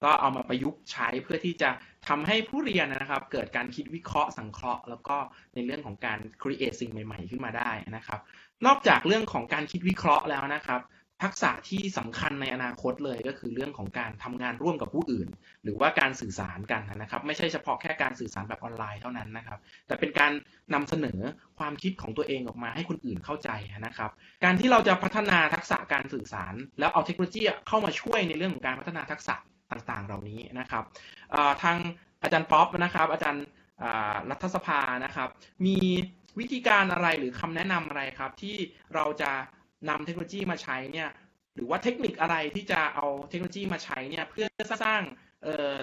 ก็เอามาประยุกต์ใช้เพื่อที่จะทำให้ผู้เรียนนะครับ เกิดการคิดวิเคราะห์สังเคราะห์ แล้วก็ในเรื่องของการ create สิ่งใหม่ ๆ ขึ้นมาได้นะครับ นอกจากเรื่องของการคิดวิเคราะห์แล้วนะครับ ทักษะที่สำคัญในอนาคตเลยก็คือเรื่องของการทำงานร่วมกับผู้อื่น หรือว่าการสื่อสารกันนะครับ ไม่ใช่เฉพาะแค่การสื่อสารแบบออนไลน์เท่านั้นนะครับ แต่เป็นการนำเสนอความคิดของตัวเองออกมาให้คนอื่นเข้าใจนะครับ การที่เราจะพัฒนาทักษะการสื่อสาร แล้วเอาเทคโนโลยีเข้ามาช่วยในเรื่องของการพัฒนาทักษะต่างๆ เหล่านี้นะครับทางอาจารย์ป๊อปนะครับ อาจารย์รัฐสภานะครับ มี วิธีการอะไรหรือคำแนะนำอะไรครับ ที่เราจะนำเทคโนโลยีมาใช้เนี่ยหรือว่าเทคนิคอะไรที่จะเอาเทคโนโลยีมาใช้เนี่ยเพื่อสร้าง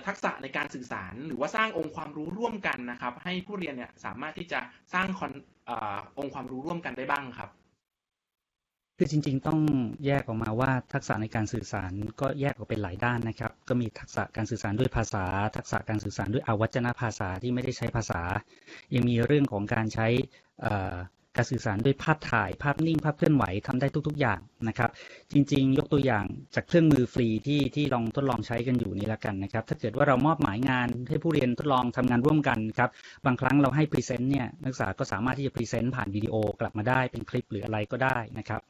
ทักษะในการสื่อสาร หรือว่าสร้างองค์ความรู้ร่วมกันนะครับ ให้ผู้เรียนเนี่ยสามารถที่จะสร้างออองค์ความรู้ร่วมกันได้บ้างครับ คือจริง ๆ ต้องแยกออกมาว่าทักษะในการสื่อสารก็แยกออกเป็นหลายด้านนะครับ ก็มีทักษะการสื่อสารด้วยภาษา ทักษะการสื่อสารด้วยอวัจนภาษาที่ไม่ได้ใช้ภาษา ยังมีเรื่องของการใช้อ่อ การสื่อสารด้วยภาพถ่าย ภาพนิ่ง ภาพเคลื่อนไหวทำได้ทุก ๆ อย่างนะครับ จริง ๆ ยกตัวอย่างจากเครื่องมือฟรีที่ที่ลองทดลองใช้กันอยู่นี่ละกันนะครับ ถ้าเกิดว่าเรามอบหมายงานให้ผู้เรียนทดลองทำงานร่วมกันครับ บางครั้งเราให้ present เนี่ยนักศึกษาก็สามารถที่จะ present ผ่านวิดีโอกลับมาได้เป็นคลิปหรืออะไรก็ได้นะครับ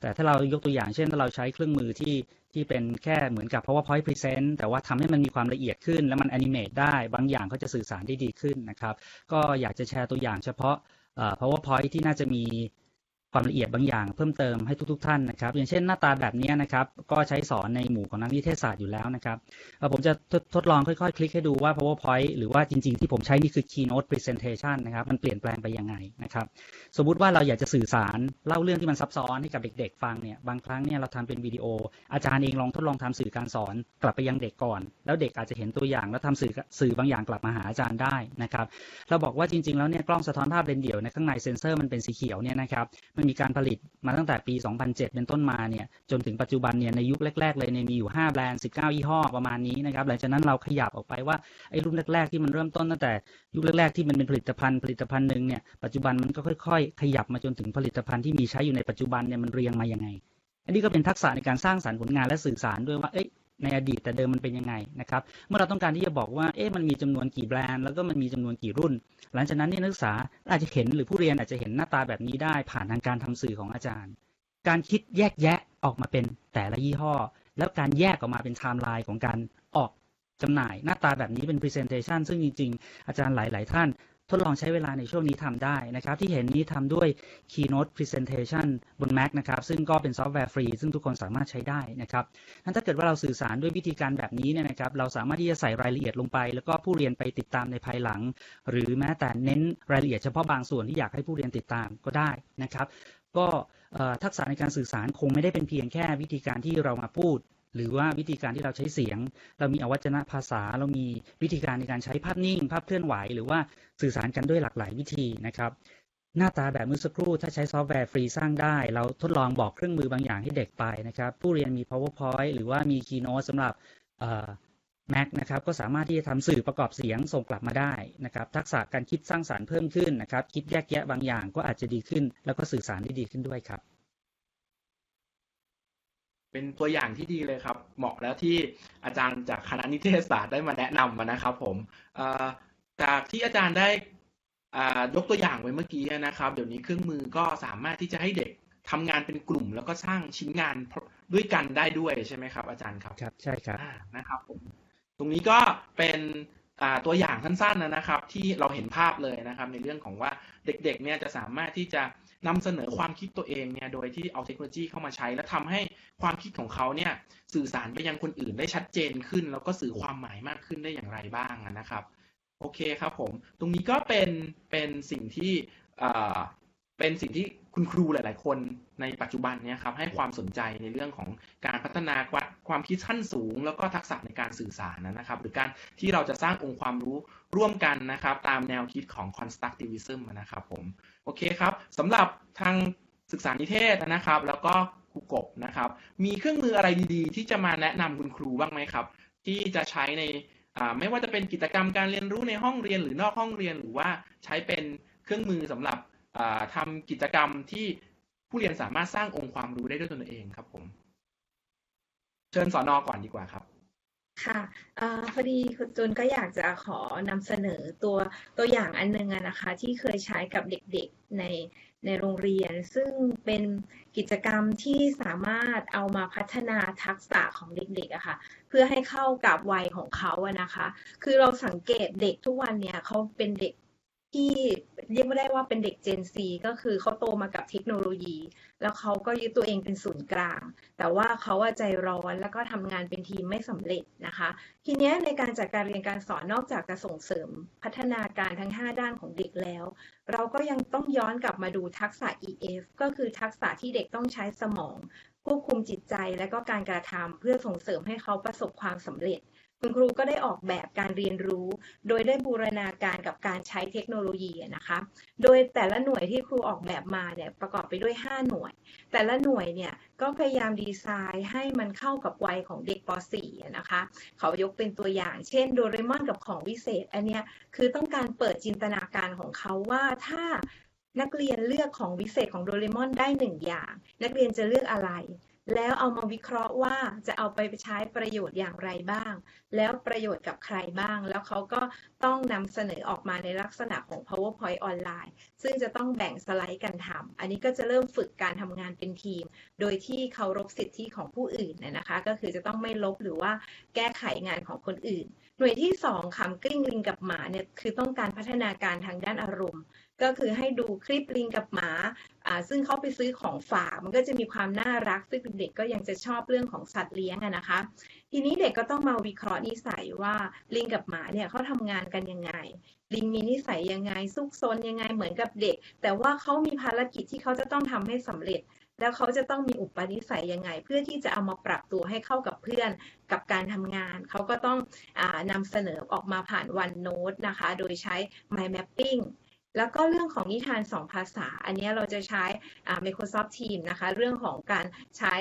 แต่ถ้าเรายกตัวอย่างเช่นถ้าเราใช้เครื่องมือที่ที่เป็นแค่เหมือนกับ powerpoint present แต่ว่าทำให้มันมีความละเอียดขึ้น แล้วมัน animate ได้ บางอย่างก็จะสื่อสารได้ดีขึ้นนะครับ ก็อยากจะแชร์ตัวอย่างเฉพาะ powerpoint ที่น่าจะมี ความละเอียดบางอย่างเพิ่มเติมให้ทุก ๆ ท่านนะครับ อย่างเช่นหน้าตาแบบนี้นะครับ ก็ใช้สอนในหมู่ของนักนิเทศศาสตร์อยู่แล้วนะครับผมจะทดทดลองค่อย ๆ คลิกให้ดูว่า powerpoint หรือว่าจริง ๆ ที่ผมใช้นี่คือ keynote presentation นะครับ มันเปลี่ยนแปลงไปยังไงนะครับ สมมุติว่าเราอยากจะสื่อสารเล่าเรื่องที่มันซับซ้อนให้กับเด็ก ๆ ฟังเนี่ย บางครั้งเนี่ยเราทำเป็นวิดีโอ อาจารย์เองลองทดลองทำสื่อการสอนกลับไปยังเด็กก่อน แล้วเด็กอาจจะเห็นตัวอย่างแล้วทำสื่อสื่อบางอย่างกลับมาหาอาจารย์ได้นะครับ เราบอกว่าจริง ๆ แล้วเนี่ยกล้องสะท้อนภาพเลนเดี่ยวในข้างในเซนเซอร์มันเป็นสีเขียวเนี่ยนะครับมันมีการผลิตมาตั้งแต่ปี 2007 เป็นต้นมาเนี่ยจนถึงปัจจุบันเนี่ยในยุคแรก ๆ เลยเนี่ยมีอยู่ 5 แบรนด์ 19 ยี่ห้อประมาณนี้นะครับหลังจากนั้นเราขยับออกไปว่าไอ้รุ่นแรก ๆ ที่มันเริ่มต้นตั้งแต่ยุคแรก ๆ ที่มันเป็นผลิตภัณฑ์ผลิตภัณฑ์หนึ่งเนี่ยปัจจุบันมันก็ค่อย ๆ ขยับมาจนถึงผลิตภัณฑ์ที่มีใช้อยู่ในปัจจุบันเนี่ยมันเรียงมายังไง อันนี้ก็เป็นทักษะในการสร้างสรรค์ผลงานและสื่อสารด้วยว่าเอ้ย ในอดีตแต่เดิมมันเป็นยังไงนะครับเมื่อเราต้องการที่จะบอกว่าเอ๊ะมันมีจำนวนกี่แบรนด์แล้วก็มันมีจำนวนกี่รุ่น หลังจากนั้นนี่นักศึกษาอาจจะเห็นหรือผู้เรียนอาจจะเห็นหน้าตาแบบนี้ได้ ผ่านทางการทำสื่อของอาจารย์ การคิดแยกแยะออกมาเป็นแต่ละยี่ห้อ แล้วการแยกออกมาเป็นไทม์ไลน์ของการออกจำหน่ายหน้าตาแบบนี้เป็น Presentation ซึ่งจริง ๆ อาจารย์หลาย ๆ ท่าน ทดลองใช้เวลาในช่วงนี้ทำได้นะครับ ที่เห็นนี้ทำด้วย Keynote Presentation บน Mac นะครับ ซึ่งก็เป็นซอฟต์แวร์ฟรี ซึ่งทุกคนสามารถใช้ได้นะครับนั้นถ้าเกิดว่าเราสื่อสารด้วยวิธีการแบบนี้เนี่ยนะครับ เราสามารถที่จะใส่รายละเอียดลงไป แล้วก็ผู้เรียนไปติดตามในภายหลัง หรือแม้แต่เน้นรายละเอียดเฉพาะบางส่วนที่อยากให้ผู้เรียนติดตามก็ได้นะครับ ก็ทักษะในการสื่อสารคงไม่ได้เป็นเพียงแค่วิธีการที่เรามาพูด หรือว่าวิธีการที่เราใช้เสียง เรามีอวัจนภาษา เรามีวิธีการในการใช้ภาพนิ่ง ภาพเคลื่อนไหว หรือว่าสื่อสารกันด้วยหลากหลายวิธีนะครับหน้าตาแบบเมื่อสักครู่ถ้าใช้ซอฟต์แวร์ฟรีสร้างได้ เราทดลองบอกเครื่องมือบางอย่างให้เด็กไปนะครับ ผู้เรียนมี PowerPoint หรือว่ามี Keynote สำหรับ Mac นะครับก็สามารถที่จะทำสื่อประกอบเสียงส่งกลับมาได้นะครับ ทักษะการคิดสร้างสารรค์เพิ่มขึ้นนะครับ คิดแยกแยะบางอย่างก็อาจจะดีขึ้น แล้วก็สื่อสารได้ดีขึ้นด้วยครับ เป็นตัวอย่างที่ดีเลยครับ เหมาะแล้วที่อาจารย์จากคณะนิเทศศาสตร์ได้มาแนะนำมานะครับ ผมเอ่อจากที่อาจารย์ได้อ่ายกตัวอย่างไว้เมื่อกี้นะครับ เดี๋ยวนี้เครื่องมือก็สามารถที่จะให้เด็กทำงานเป็นกลุ่ม แล้วก็สร้างชิ้นงานด้วยกันได้ด้วยใช่ไหมครับ อาจารย์ครับครับใช่ครับอ่านะครับผมตรงนี้ก็เป็นอ่าตัวอย่างสั้นๆนะครับ ที่เราเห็นภาพเลยนะครับ ในเรื่องของว่าเด็กๆเนี่ยจะสามารถที่จะ นำเสนอความคิดตัวเองเนี่ยโดยที่เอาเทคโนโลยีเข้ามาใช้ และทำให้ความคิดของเขาเนี่ยสื่อสารไปยังคนอื่นได้ชัดเจนขึ้น แล้วก็สื่อความหมายมากขึ้นได้อย่างไรบ้างนะครับโอเคครับผม ตรงนี้ก็เป็นเป็นสิ่งที่เป็นสิ่งที่คุณครูหลาย ๆ คนในปัจจุบันเนี่ยครับให้ความสนใจในเรื่องของการพัฒนาความคิดขั้นสูง แล้วก็ทักษะในการสื่อสารนะครับ หรือการที่เราจะสร้างองค์ความรู้ร่วมกันนะครับ ตามแนวคิดของ constructivism นะครับผม อเคครับสำหรับทางศึกษานิเทศนะครับ แล้วก็ครูกบนะครับ มีเครื่องมืออะไรดีๆ ที่จะมาแนะนำคุณครูบ้างไหมครับ ที่จะใช้ในไม่ว่าจะเป็นกิจกรรมการเรียนรู้ในห้องเรียนหรือนอกห้องเรียนหรือว่าใช้เป็นเครื่องมือสำหรับทำกิจกรรมที่ผู้เรียนสามารถสร้างองค์ความรู้ได้ด้วยตนเองครับผม เชิญสอนอก่อนดีกว่าครับ ค่ะอพอดีคุณจูนก็อยากจะขอนำเสนอตัวตัวอย่างอันนึงนะคะ ที่เคยใช้กับเด็กๆในในโรงเรียน ซึ่งเป็นกิจกรรมที่สามารถเอามาพัฒนาทักษะของเด็กๆอะค่ะ เพื่อให้เข้ากับวัยของเขาอะนะคะ คือเราสังเกตเด็กทุกวันเนี่ยเขาเป็นเด็ก ที่เรียกไม่ได้ว่าเป็นเด็ก Gen Z ก็คือเขาโตมากับเทคโนโลยี แล้วเขาก็ยึดตัวเองเป็นศูนย์กลาง แต่ว่าเขาใจร้อนแล้วก็ทำงานเป็นทีมไม่สำเร็จนะคะ ทีนี้ในการจัดการเรียนการสอนนอกจากจะส่งเสริมพัฒนาการทั้ง 5 ด้านของเด็กแล้ว เราก็ยังต้องย้อนกลับมาดูทักษะ EF ก็คือทักษะที่เด็กต้องใช้สมองควบคุมจิตใจและก็การกระทำเพื่อส่งเสริมให้เขาประสบความสำเร็จ คุณครูก็ได้ออกแบบการเรียนรู้ โดยได้บูรณาการกับการใช้เทคโนโลยีนะคะ โดยแต่ละหน่วยที่ครูออกแบบมาเนี่ยประกอบไปด้วย 5 หน่วย แต่ละหน่วยเนี่ยก็พยายามดีไซน์ให้มันเข้ากับวัยของเด็กป .4 นะคะเขายกเป็นตัวอย่าง เช่นโดเรมอนกับของวิเศษ อันเนี้ยคือต้องการเปิดจินตนาการของเขาว่าถ้านักเรียนเลือกของวิเศษของโดเรมอนได้หนึ่งอย่าง นักเรียนจะเลือกอะไร แล้วเอามาวิเคราะห์ว่าจะเอาไปใช้ประโยชน์อย่างไรบ้าง แล้วประโยชน์กับใครบ้าง แล้วเขาก็ต้องนำเสนอออกมาในลักษณะของ powerpoint ออนไลน์ ซึ่งจะต้องแบ่งสไลด์กันทำอันนี้ก็จะเริ่มฝึกการทำงานเป็นทีม โดยที่เคารพสิทธิของผู้อื่นนะคะ ก็คือจะต้องไม่ลบหรือว่าแก้ไขงานของคนอื่น หน่วยที่2คำกลิ้งลิงกับหมาเนี่ยคือต้องการพัฒนาการทางด้านอารมณ์ ก็คือให้ดูคลิปลิงกับหมาซึ่งเขาไปซื้อของฝากมันก็จะมีความน่ารักซึ่งเด็กก็ยังจะชอบเรื่องของสัตว์เลี้ยงนะคะ ทีนี้เด็กก็ต้องมาวิเคราะห์นิสัยว่าลิงกับหมาเนี่ยเขาทำงานกันยังไง ลิงมีนิสัยยังไงซุกซนยังไงเหมือนกับเด็ก แต่ว่าเขามีภารกิจที่เขาจะต้องทำให้สำเร็จ แล้วเขาจะต้องมีอุปนิสัยยังไง เพื่อที่จะเอามาปรับตัวให้เข้ากับเพื่อนกับการทำงาน เขาก็ต้องอนำเสนอออกมาผ่าน OneNote นะคะ โดยใช้ Mind Mapping แล้วก็เรื่องของนิทานสองภาษา อันนี้เราจะใช้ Microsoft Teams นะคะ เรื่องของการใช้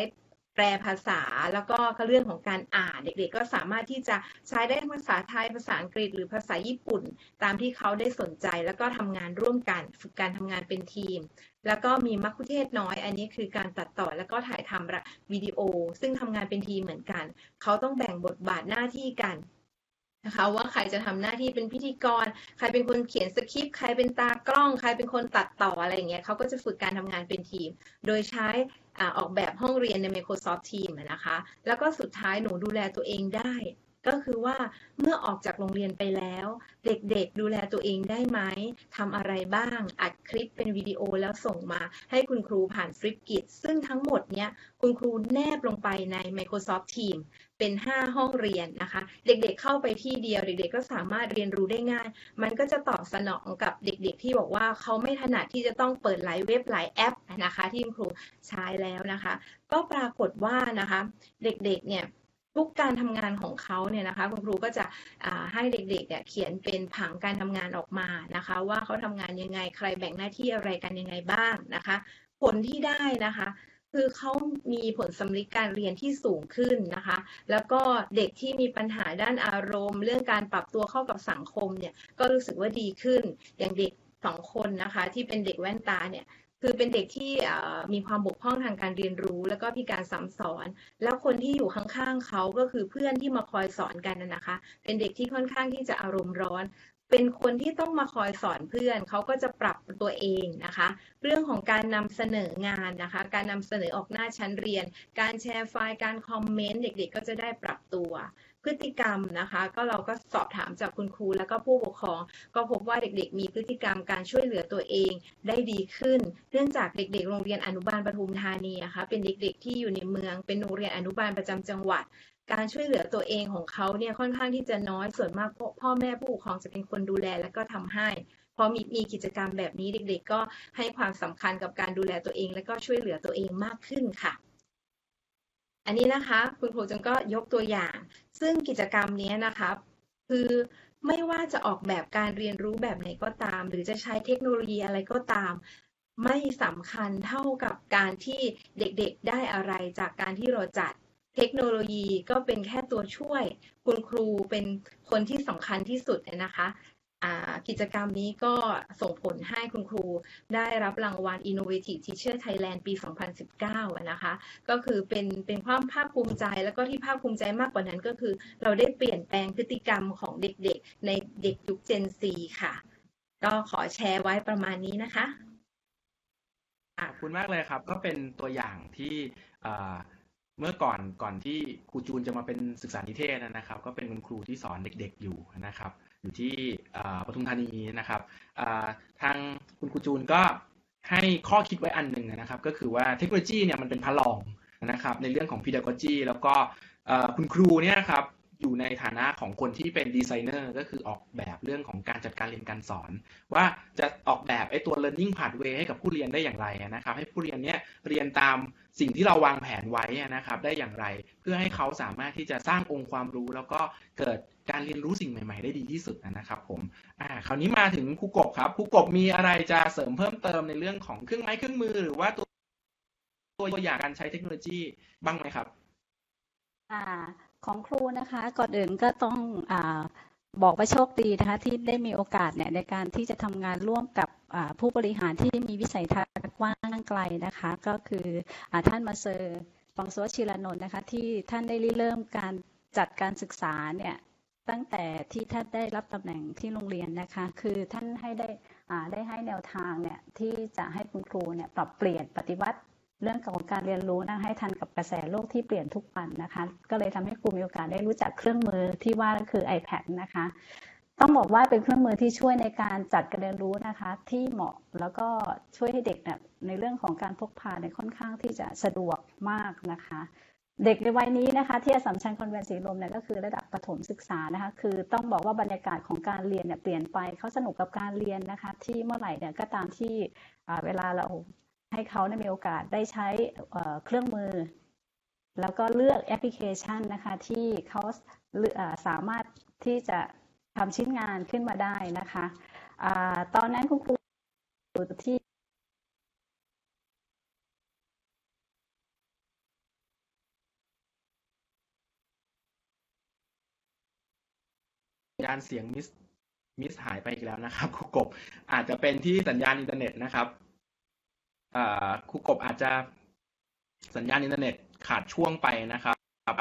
แปลภาษา แล้วก็เรื่องของการอ่าน เด็กๆ ก็สามารถที่จะใช้ได้ภาษาไทย ภาษาอังกฤษ หรือภาษาญี่ปุ่น ตามที่เขาได้สนใจ แล้วก็ทำงานร่วมกัน ฝึกการทำงานเป็นทีม แล้วก็มีมัคคุเทศน้อย อันนี้คือการตัดต่อแล้วก็ถ่ายทำวิดีโอ ซึ่งทำงานเป็นทีมเหมือนกัน เขาต้องแบ่งบทบาทหน้าที่กัน นะคะว่าใครจะทำหน้าที่เป็นพิธีกร ใครเป็นคนเขียนสคริปต์ใครเป็นตากล้อง ใครเป็นคนตัดต่ออะไรอย่างเงี้ยเขาก็จะฝึกการทำงานเป็นทีม โดยใช้ออกแบบห้องเรียนใน Microsoft Teams นะคะ แล้วก็สุดท้ายหนูดูแลตัวเองได้ ก็คือว่าเมื่อออกจากโรงเรียนไปแล้ว เด็กๆดูแลตัวเองได้ไหมทำอะไรบ้าง อัดคลิปเป็นวิดีโอแล้วส่งมาให้คุณครูผ่านฟลิปกิจซึ่งทั้งหมดเนี้ยคุณครูแนบลงไปใน Microsoft Teams เป็น 5 ห้องเรียนนะคะ เด็กๆเข้าไปที่เดียวเด็กๆ ก็สามารถเรียนรู้ได้ง่าย มันก็จะตอบสนองกับเด็กๆ ที่บอกว่าเขาไม่ถนัดที่จะต้องเปิดหลายเว็บหลายแอปนะคะ ที่คุณครูใช้แล้วนะคะ ก็ปรากฏว่านะคะ เด็กๆ เนี่ย ทุกการทำงานของเขาเนี่ยนะคะคุณครูก็จะให้เด็กๆเนี่ยเขียนเป็นผังการทำงานออกมานะคะ ว่าเขาทำงานยังไงใครแบ่งหน้าที่อะไรกันยังไงบ้างนะคะ ผลที่ได้นะคะคือเขามีผลสำลิการเรียนที่สูงขึ้นนะคะ แล้วก็เด็กที่มีปัญหาด้านอารมณ์ เรื่องการปรับตัวเข้ากับสังคมเนี่ย ก็รู้สึกว่าดีขึ้น อย่างเด็กสองคนนะคะ ที่เป็นเด็กแว่นตาเนี่ย คือเป็นเด็กที่มีความบกพร่องทางการเรียนรู้ แล้วก็พิการซ้ำซ้อน แล้วคนที่อยู่ข้างๆเขาก็คือเพื่อนที่มาคอยสอนกันนะคะ เป็นเด็กที่ค่อนข้างที่จะอารมณ์ร้อน เป็นคนที่ต้องมาคอยสอนเพื่อน เขาก็จะปรับตัวเองนะคะ เรื่องของการนำเสนองานนะคะ การนำเสนอออกหน้าชั้นเรียน การแชร์ไฟล์ การคอมเมนต์ เด็กๆ ก็จะได้ปรับตัว พฤติกรรมนะคะ ก็เราก็สอบถามจากคุณครูแล้วก็ผู้ปกครอง ก็พบว่าเด็กๆ มีพฤติกรรมการช่วยเหลือตัวเองได้ดีขึ้น เนื่องจากเด็กๆ โรงเรียนอนุบาลปทุมธานีนะคะเป็นเด็กๆ ที่อยู่ในเมือง เป็นโรงเรียนอนุบาลประจำจังหวัดการช่วยเหลือตัวเองของเขาเนี่ยค่อนข้างที่จะน้อย ส่วนมากพ่อแม่ผู้ปกครองจะเป็นคนดูแลและก็ทำให้ พอมีมีกิจกรรมแบบนี้เด็กๆ ก็ให้ความสำคัญกับการดูแลตัวเอง และก็ช่วยเหลือตัวเองมากขึ้นค่ะ อันนี้นะคะคุณครูจึงก็ยกตัวอย่าง ซึ่งกิจกรรมนี้นะคะคือไม่ว่าจะออกแบบการเรียนรู้แบบไหนก็ตาม หรือจะใช้เทคโนโลยีอะไรก็ตาม ไม่สำคัญเท่ากับการที่เด็กๆได้อะไรจากการที่เราจัดเทคโนโลยีก็เป็นแค่ตัวช่วย คุณครูเป็นคนที่สำคัญที่สุดนะคะ กิจกรรมนี้ก็ส่งผลให้คุณครูได้รับรางวัล Innovative Teacher Thailand ปี 2019 นะคะ ก็คือเป็นเป็นความภาคภูมิใจ แล้วก็ที่ภาคภูมิใจมากกว่านั้นก็คือ เราได้เปลี่ยนแปลงพฤติกรรมของเด็กๆ ในเด็กยุค Gen Z ค่ะ ก็ขอแชร์ไว้ประมาณนี้นะคะขอบคุณมากเลยครับ ก็เป็นตัวอย่างที่เอ่อเมื่อก่อนก่อนที่ครูจูนจะมาเป็นศึกษานิเทศนะครับ ก็เป็นคุณครูที่สอนเด็กๆอยู่นะครับ อยู่ที่ปทุมธานีนะครับทางคุณครูจูนก็ให้ข้อคิดไว้อันหนึ่งนะครับ ก็คือว่าเทคโนโลยีเนี่ยมันเป็นพระรองนะครับ ในเรื่องของ pedagogy แล้วก็คุณครูเนี่ยครับอยู่ในฐานะของคนที่เป็นดีไซเนอร์ก็คือออกแบบเรื่องของการจัดการเรียนการสอน ว่าจะออกแบบไอ้ตัว learning pathway ให้กับผู้เรียนได้อย่างไรนะครับ ให้ผู้เรียนเนี้ยเรียนตามสิ่งที่เราวางแผนไว้นะครับ ได้อย่างไร เพื่อให้เขาสามารถที่จะสร้างองค์ความรู้ แล้วก็เกิด การเรียนรู้สิ่งใหม่ ๆ ได้ดีที่สุดนะครับผมอ่าคราวนี้มาถึงครูกบครับครูกบมีอะไรจะเสริมเพิ่มเติมในเรื่องของเครื่องไม้เครื่องมือหรือว่าตัวตัวอย่างการใช้เทคโนโลยีบ้างไหมครับอ่าของครูนะคะก่อนอื่นก็ต้องอาบอกว่าโชคดีนะคะที่ได้มีโอกาสเนี่ยในการที่จะทำงานร่วมกับผู้บริหารที่มีวิสัยทัศน์กว้างไกลนะคะ ก็คืออท่านมาเซอร์ฟองโซชิรานนท์นะคะที่ท่านได้ริเริ่มการจัดการศึกษาเนี่ย ตั้งแต่ที่ท่านได้รับตำแหน่งที่โรงเรียนนะคะ คือท่านให้ได้ได้ให้แนวทางเนี่ยที่จะให้คุณครูเนี่ยปรับเปลี่ยนปฏิวัติเรื่องของการเรียนรู้นะให้ทันกับกระแสโลกที่เปลี่ยนทุกวันนะคะ ก็เลยทำให้ครูมีโอกาสได้รู้จักเครื่องมือที่ว่าก็คือ iPad นะคะ ต้องบอกว่าเป็นเครื่องมือที่ช่วยในการจัดการเรียนรู้นะคะ ที่เหมาะแล้วก็ช่วยให้เด็กเนี่ยในเรื่องของการพกพาเนี่ยค่อนข้างที่จะสะดวกมากนะคะ เด็กในวัยนี้นะคะที่อสัมชัญคอนแวนต์สีลมเนี่ยก็คือระดับประถมศึกษานะคะคือต้องบอกว่าบรรยากาศของการเรียนเนี่ยเปลี่ยนไปเขาสนุกกับการเรียนนะคะที่เมื่อไหร่เนี่ยก็ตามที่เวลาเราให้เขาได้มีโอกาสได้ใช้เครื่องมือ แล้วก็เลือกแอปพลิเคชันนะคะที่เขาสามารถที่จะทำชิ้นงานขึ้นมาได้นะคะอตอนนั้นคุณครูอยู่ที่ ญญาณเสียงมิสมิสหายไปอีกแล้วนะครับครูกบอาจจะเป็นที่สัญญาณอินเทอร์เน็ตนะครับครูกบอาจจะสัญญาณอินเทอร์เน็ตขาดช่วงไปนะครับ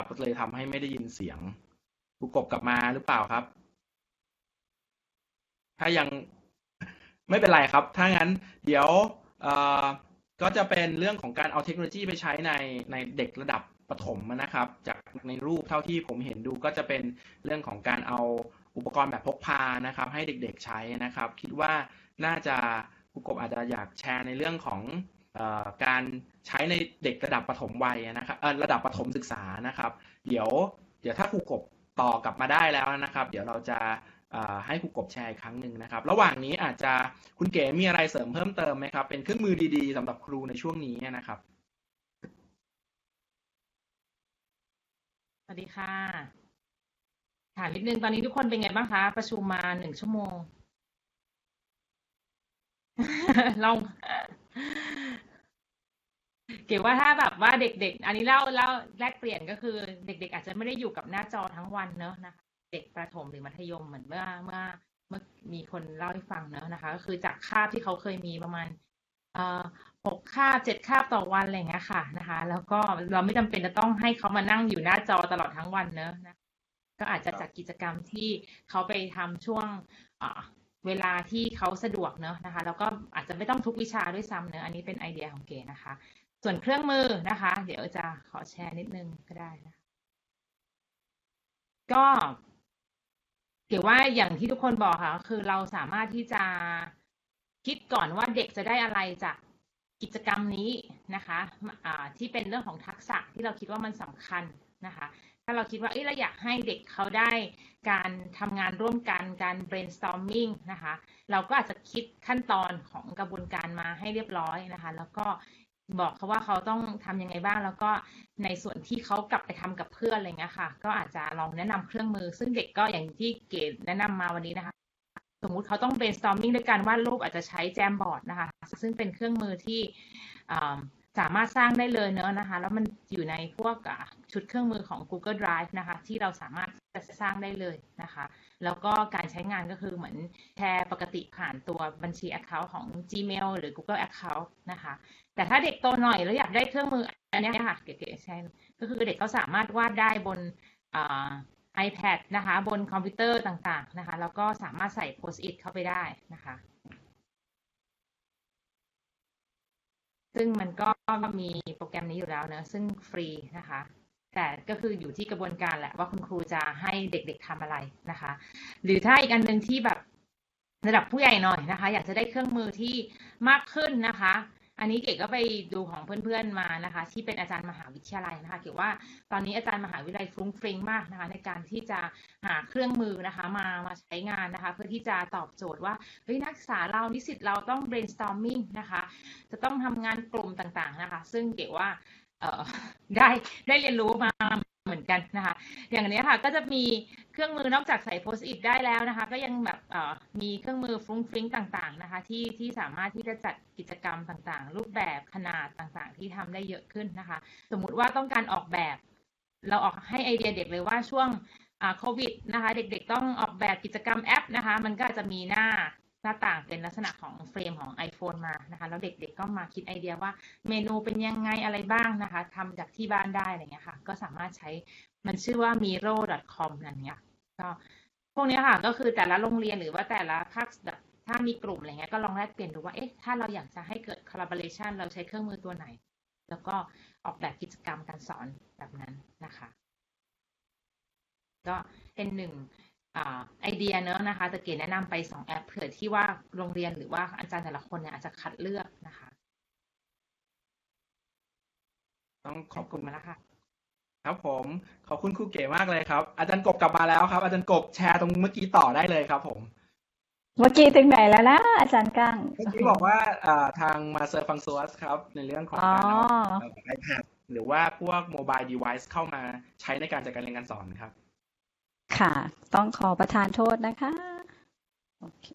ก็เลยทำให้ไม่ได้ยินเสียงครูกบกลับมาหรือเปล่าครับ ถ้ายังไม่เป็นไรครับ ถ้างั้นเดี๋ยวก็จะเป็นเรื่องของการเอาเทคโนโลยีไปใช้ในในเด็กระดับประถมนะครับ จากในรูปเท่าที่ผมเห็นดูก็จะเป็นเรื่องของการเอา อุปกรณ์แบบพกพานะครับ ให้เด็กๆใช้นะครับ คิดว่าน่าจะครูกบอาจจะอยากแชร์ในเรื่องของออการใช้ในเด็กระดับประถมวัยนะครับระดับประถมศึกษานะครับ เดี๋ยวเดี๋ยวถ้าครูกบต่อกลับมาได้แล้วนะครับ เดี๋ยวเราจะให้ครูกบแชร์อีกครั้งหนึ่งนะครับ ระหว่างนี้อาจจะคุณเก๋มีอะไรเสริมเพิ่มเติมไหมครับ เป็นเครื่องมือดีๆสำหรับครูในช่วงนี้นะครับ สวัสดีค่ะ ถามนิดนึงตอนนี้ทุกคนเป็นไงบ้างคะ ประชุมมาหนึ่งชั่วโมง ลอง เกี่ยวว่าถ้าแบบว่าเด็กๆ อันนี้เล่าเล่าแลกเปลี่ยนก็คือ เด็ก ๆ อาจจะไม่ได้อยู่กับหน้าจอทั้งวันเนอะนะคะเด็กประถมหรือมัธยมเหมือนเมื่อเมื่อเมื่อมีคนเล่าให้ฟังเนอะนะคะ ก็คือจากคาบที่เขาเคยมีประมาณเออหกคาบเจ็ดคาบต่อวันอะไรเงี้ยค่ะนะคะ แล้วก็เราไม่จำเป็นจะต้องให้เขามานั่งอยู่หน้าจอตลอดทั้งวันเนอะนะ ก็อาจจะจัดกิจกรรมที่เขาไปทำช่วงอ่าเวลาที่เขาสะดวกเนอะนะคะ แล้วก็อาจจะไม่ต้องทุกวิชาด้วยซ้ำเนอะอันนี้เป็นไอเดียของเก๋นะคะ ส่วนเครื่องมือนะคะ เดี๋ยวจะขอแชร์นิดนึงก็ได้นะก็เกี่ยวว่าอย่างที่ทุกคนบอกค่ะก็คือเราสามารถที่จะคิดก่อนว่าเด็กจะได้อะไรจากกิจกรรมนี้นะคะอ่าที่เป็นเรื่องของทักษะที่เราคิดว่ามันสำคัญนะคะ ถ้าเราคิดว่าเอ้ยเราอยากให้เด็กเขาได้การทำงานร่วมกันการ brainstorming นะคะ เราก็อาจจะคิดขั้นตอนของกระบวนการมาให้เรียบร้อยนะคะ แล้วก็บอกเขาว่าเขาต้องทำยังไงบ้าง แล้วก็ในส่วนที่เขากลับไปทำกับเพื่อนอะไรเงี้ยค่ะ ก็อาจจะลองแนะนำเครื่องมือ ซึ่งเด็กก็อย่างที่เกดแนะนำมาวันนี้นะคะ สมมุติเขาต้อง brainstorming ด้วยการวาดรูปอาจจะใช้ Jamboard นะคะ ซึ่งเป็นเครื่องมือที่ สามารถสร้างได้เลยเนอะนะคะ แล้วมันอยู่ในพวกอะชุดเครื่องมือของ Google Drive นะคะ ที่เราสามารถจะสร้างได้เลยนะคะ แล้วก็การใช้งานก็คือเหมือนแชร์ปกติผ่านตัวบัญชี Account ของ Gmail หรือ Google Account นะคะ แต่ถ้าเด็กโตหน่อยแล้วอยากได้เครื่องมืออันนี้ค่ะเก๋ๆใช่ก็คือเด็กเขาสามารถวาดได้บนอ่า iPad นะคะ บนคอมพิวเตอร์ต่างๆนะคะ แล้วก็สามารถใส่ Post-it เข้าไปได้นะคะ ซึ่งมันก็มีโปรแกรมนี้อยู่แล้วเนอะซึ่งฟรีนะคะ แต่ก็คืออยู่ที่กระบวนการแหละว่าคุณครูจะให้เด็กๆทำอะไรนะคะ หรือถ้าอีกอันหนึ่งที่แบบระดับผู้ใหญ่หน่อยนะคะ อยากจะได้เครื่องมือที่มากขึ้นนะคะ อันนี้เก๋ก็ไปดูของเพื่อนๆมานะคะ ที่เป็นอาจารย์มหาวิทยาลัยนะคะเก๋ว่าตอนนี้อาจารย์มหาวิทยาลัยฟุ้งฟริ้งมากนะคะ ในการที่จะหาเครื่องมือนะคะ มามาใช้งานนะคะ เพื่อที่จะตอบโจทย์ว่าเฮ้ยนักศึกษาเรานิสิตเราต้อง brainstorming นะคะ จะต้องทำงานกลุ่มต่างๆนะคะ ซึ่งเก๋ว่า เอ่อได้ได้เรียนรู้มาเหมือนกันนะคะ อย่างนี้ค่ะก็จะมีเครื่องมือนอกจากใส่โพสต์อิทได้แล้วนะคะ ก็ยังแบบเอ่อมีเครื่องมือฟรุ้งฟริ้งต่างๆนะคะ ที่ที่สามารถที่จะจัดกิจกรรมต่างๆ รูปแบบขนาดต่างๆ ที่ทำได้เยอะขึ้นนะคะ สมมุติว่าต้องการออกแบบ เราออกให้ไอเดียเด็กเลยว่าช่วงอ่าโควิดนะคะ เด็กๆ ต้องออกแบบกิจกรรมแอปนะคะ มันก็จะมีหน้า หน้าต่างเป็นลักษณะของเฟรมของ iPhone มานะคะ แล้วเด็กๆก็มาคิดไอเดียว่าเมนูเป็นยังไงอะไรบ้างนะคะทำจากที่บ้านได้อะไรเงี้ยค่ะ ก็สามารถใช้มันชื่อว่า miro.com นั่นเนี้ยก็พวกนี้ค่ะก็คือแต่ละโรงเรียนหรือว่าแต่ละภาคแบบถ้ามีกลุ่มอะไรเงี้ยก็ลองแลกเปลี่ยนดูว่าเอ๊ะถ้าเราอยากจะให้เกิด collaboration เราใช้เครื่องมือตัวไหน แล้วก็ออกแบบกิจกรรมการสอนแบบนั้นนะคะ ก็เป็นหนึ่ง ไอเดียเนอะนะคะแต่เก๋แนะนำไปสองแอปเผื่อที่ว่าโรงเรียนหรือว่าอาจารย์แต่ละคนเนี่ยอาจจะคัดเลือกนะคะ ต้องขขออบบคุคุณณมาแล้วค่ะ ครับผมขอบคุณครูเก๋มากเลยครับ อาจารย์กบกลับมาแล้วครับ อาจารย์กบแชร์ตรงเมื่อกี้ต่อได้เลยครับ ผม เมื่อกี้ถึงไหนแล้วนะอาจารย์ก้างเมื่อกี้บอกว่าอ่าทางมาเซอร์ฟรังซัวส์ครับ ในเรื่องของการเอาอ๋อเอา iPad หรือว่าพวก mobile device เข้ามาใช้ในการจัดการเรียนการสอนครับ ค่ะ ต้องขอประทานโทษนะคะ โอเค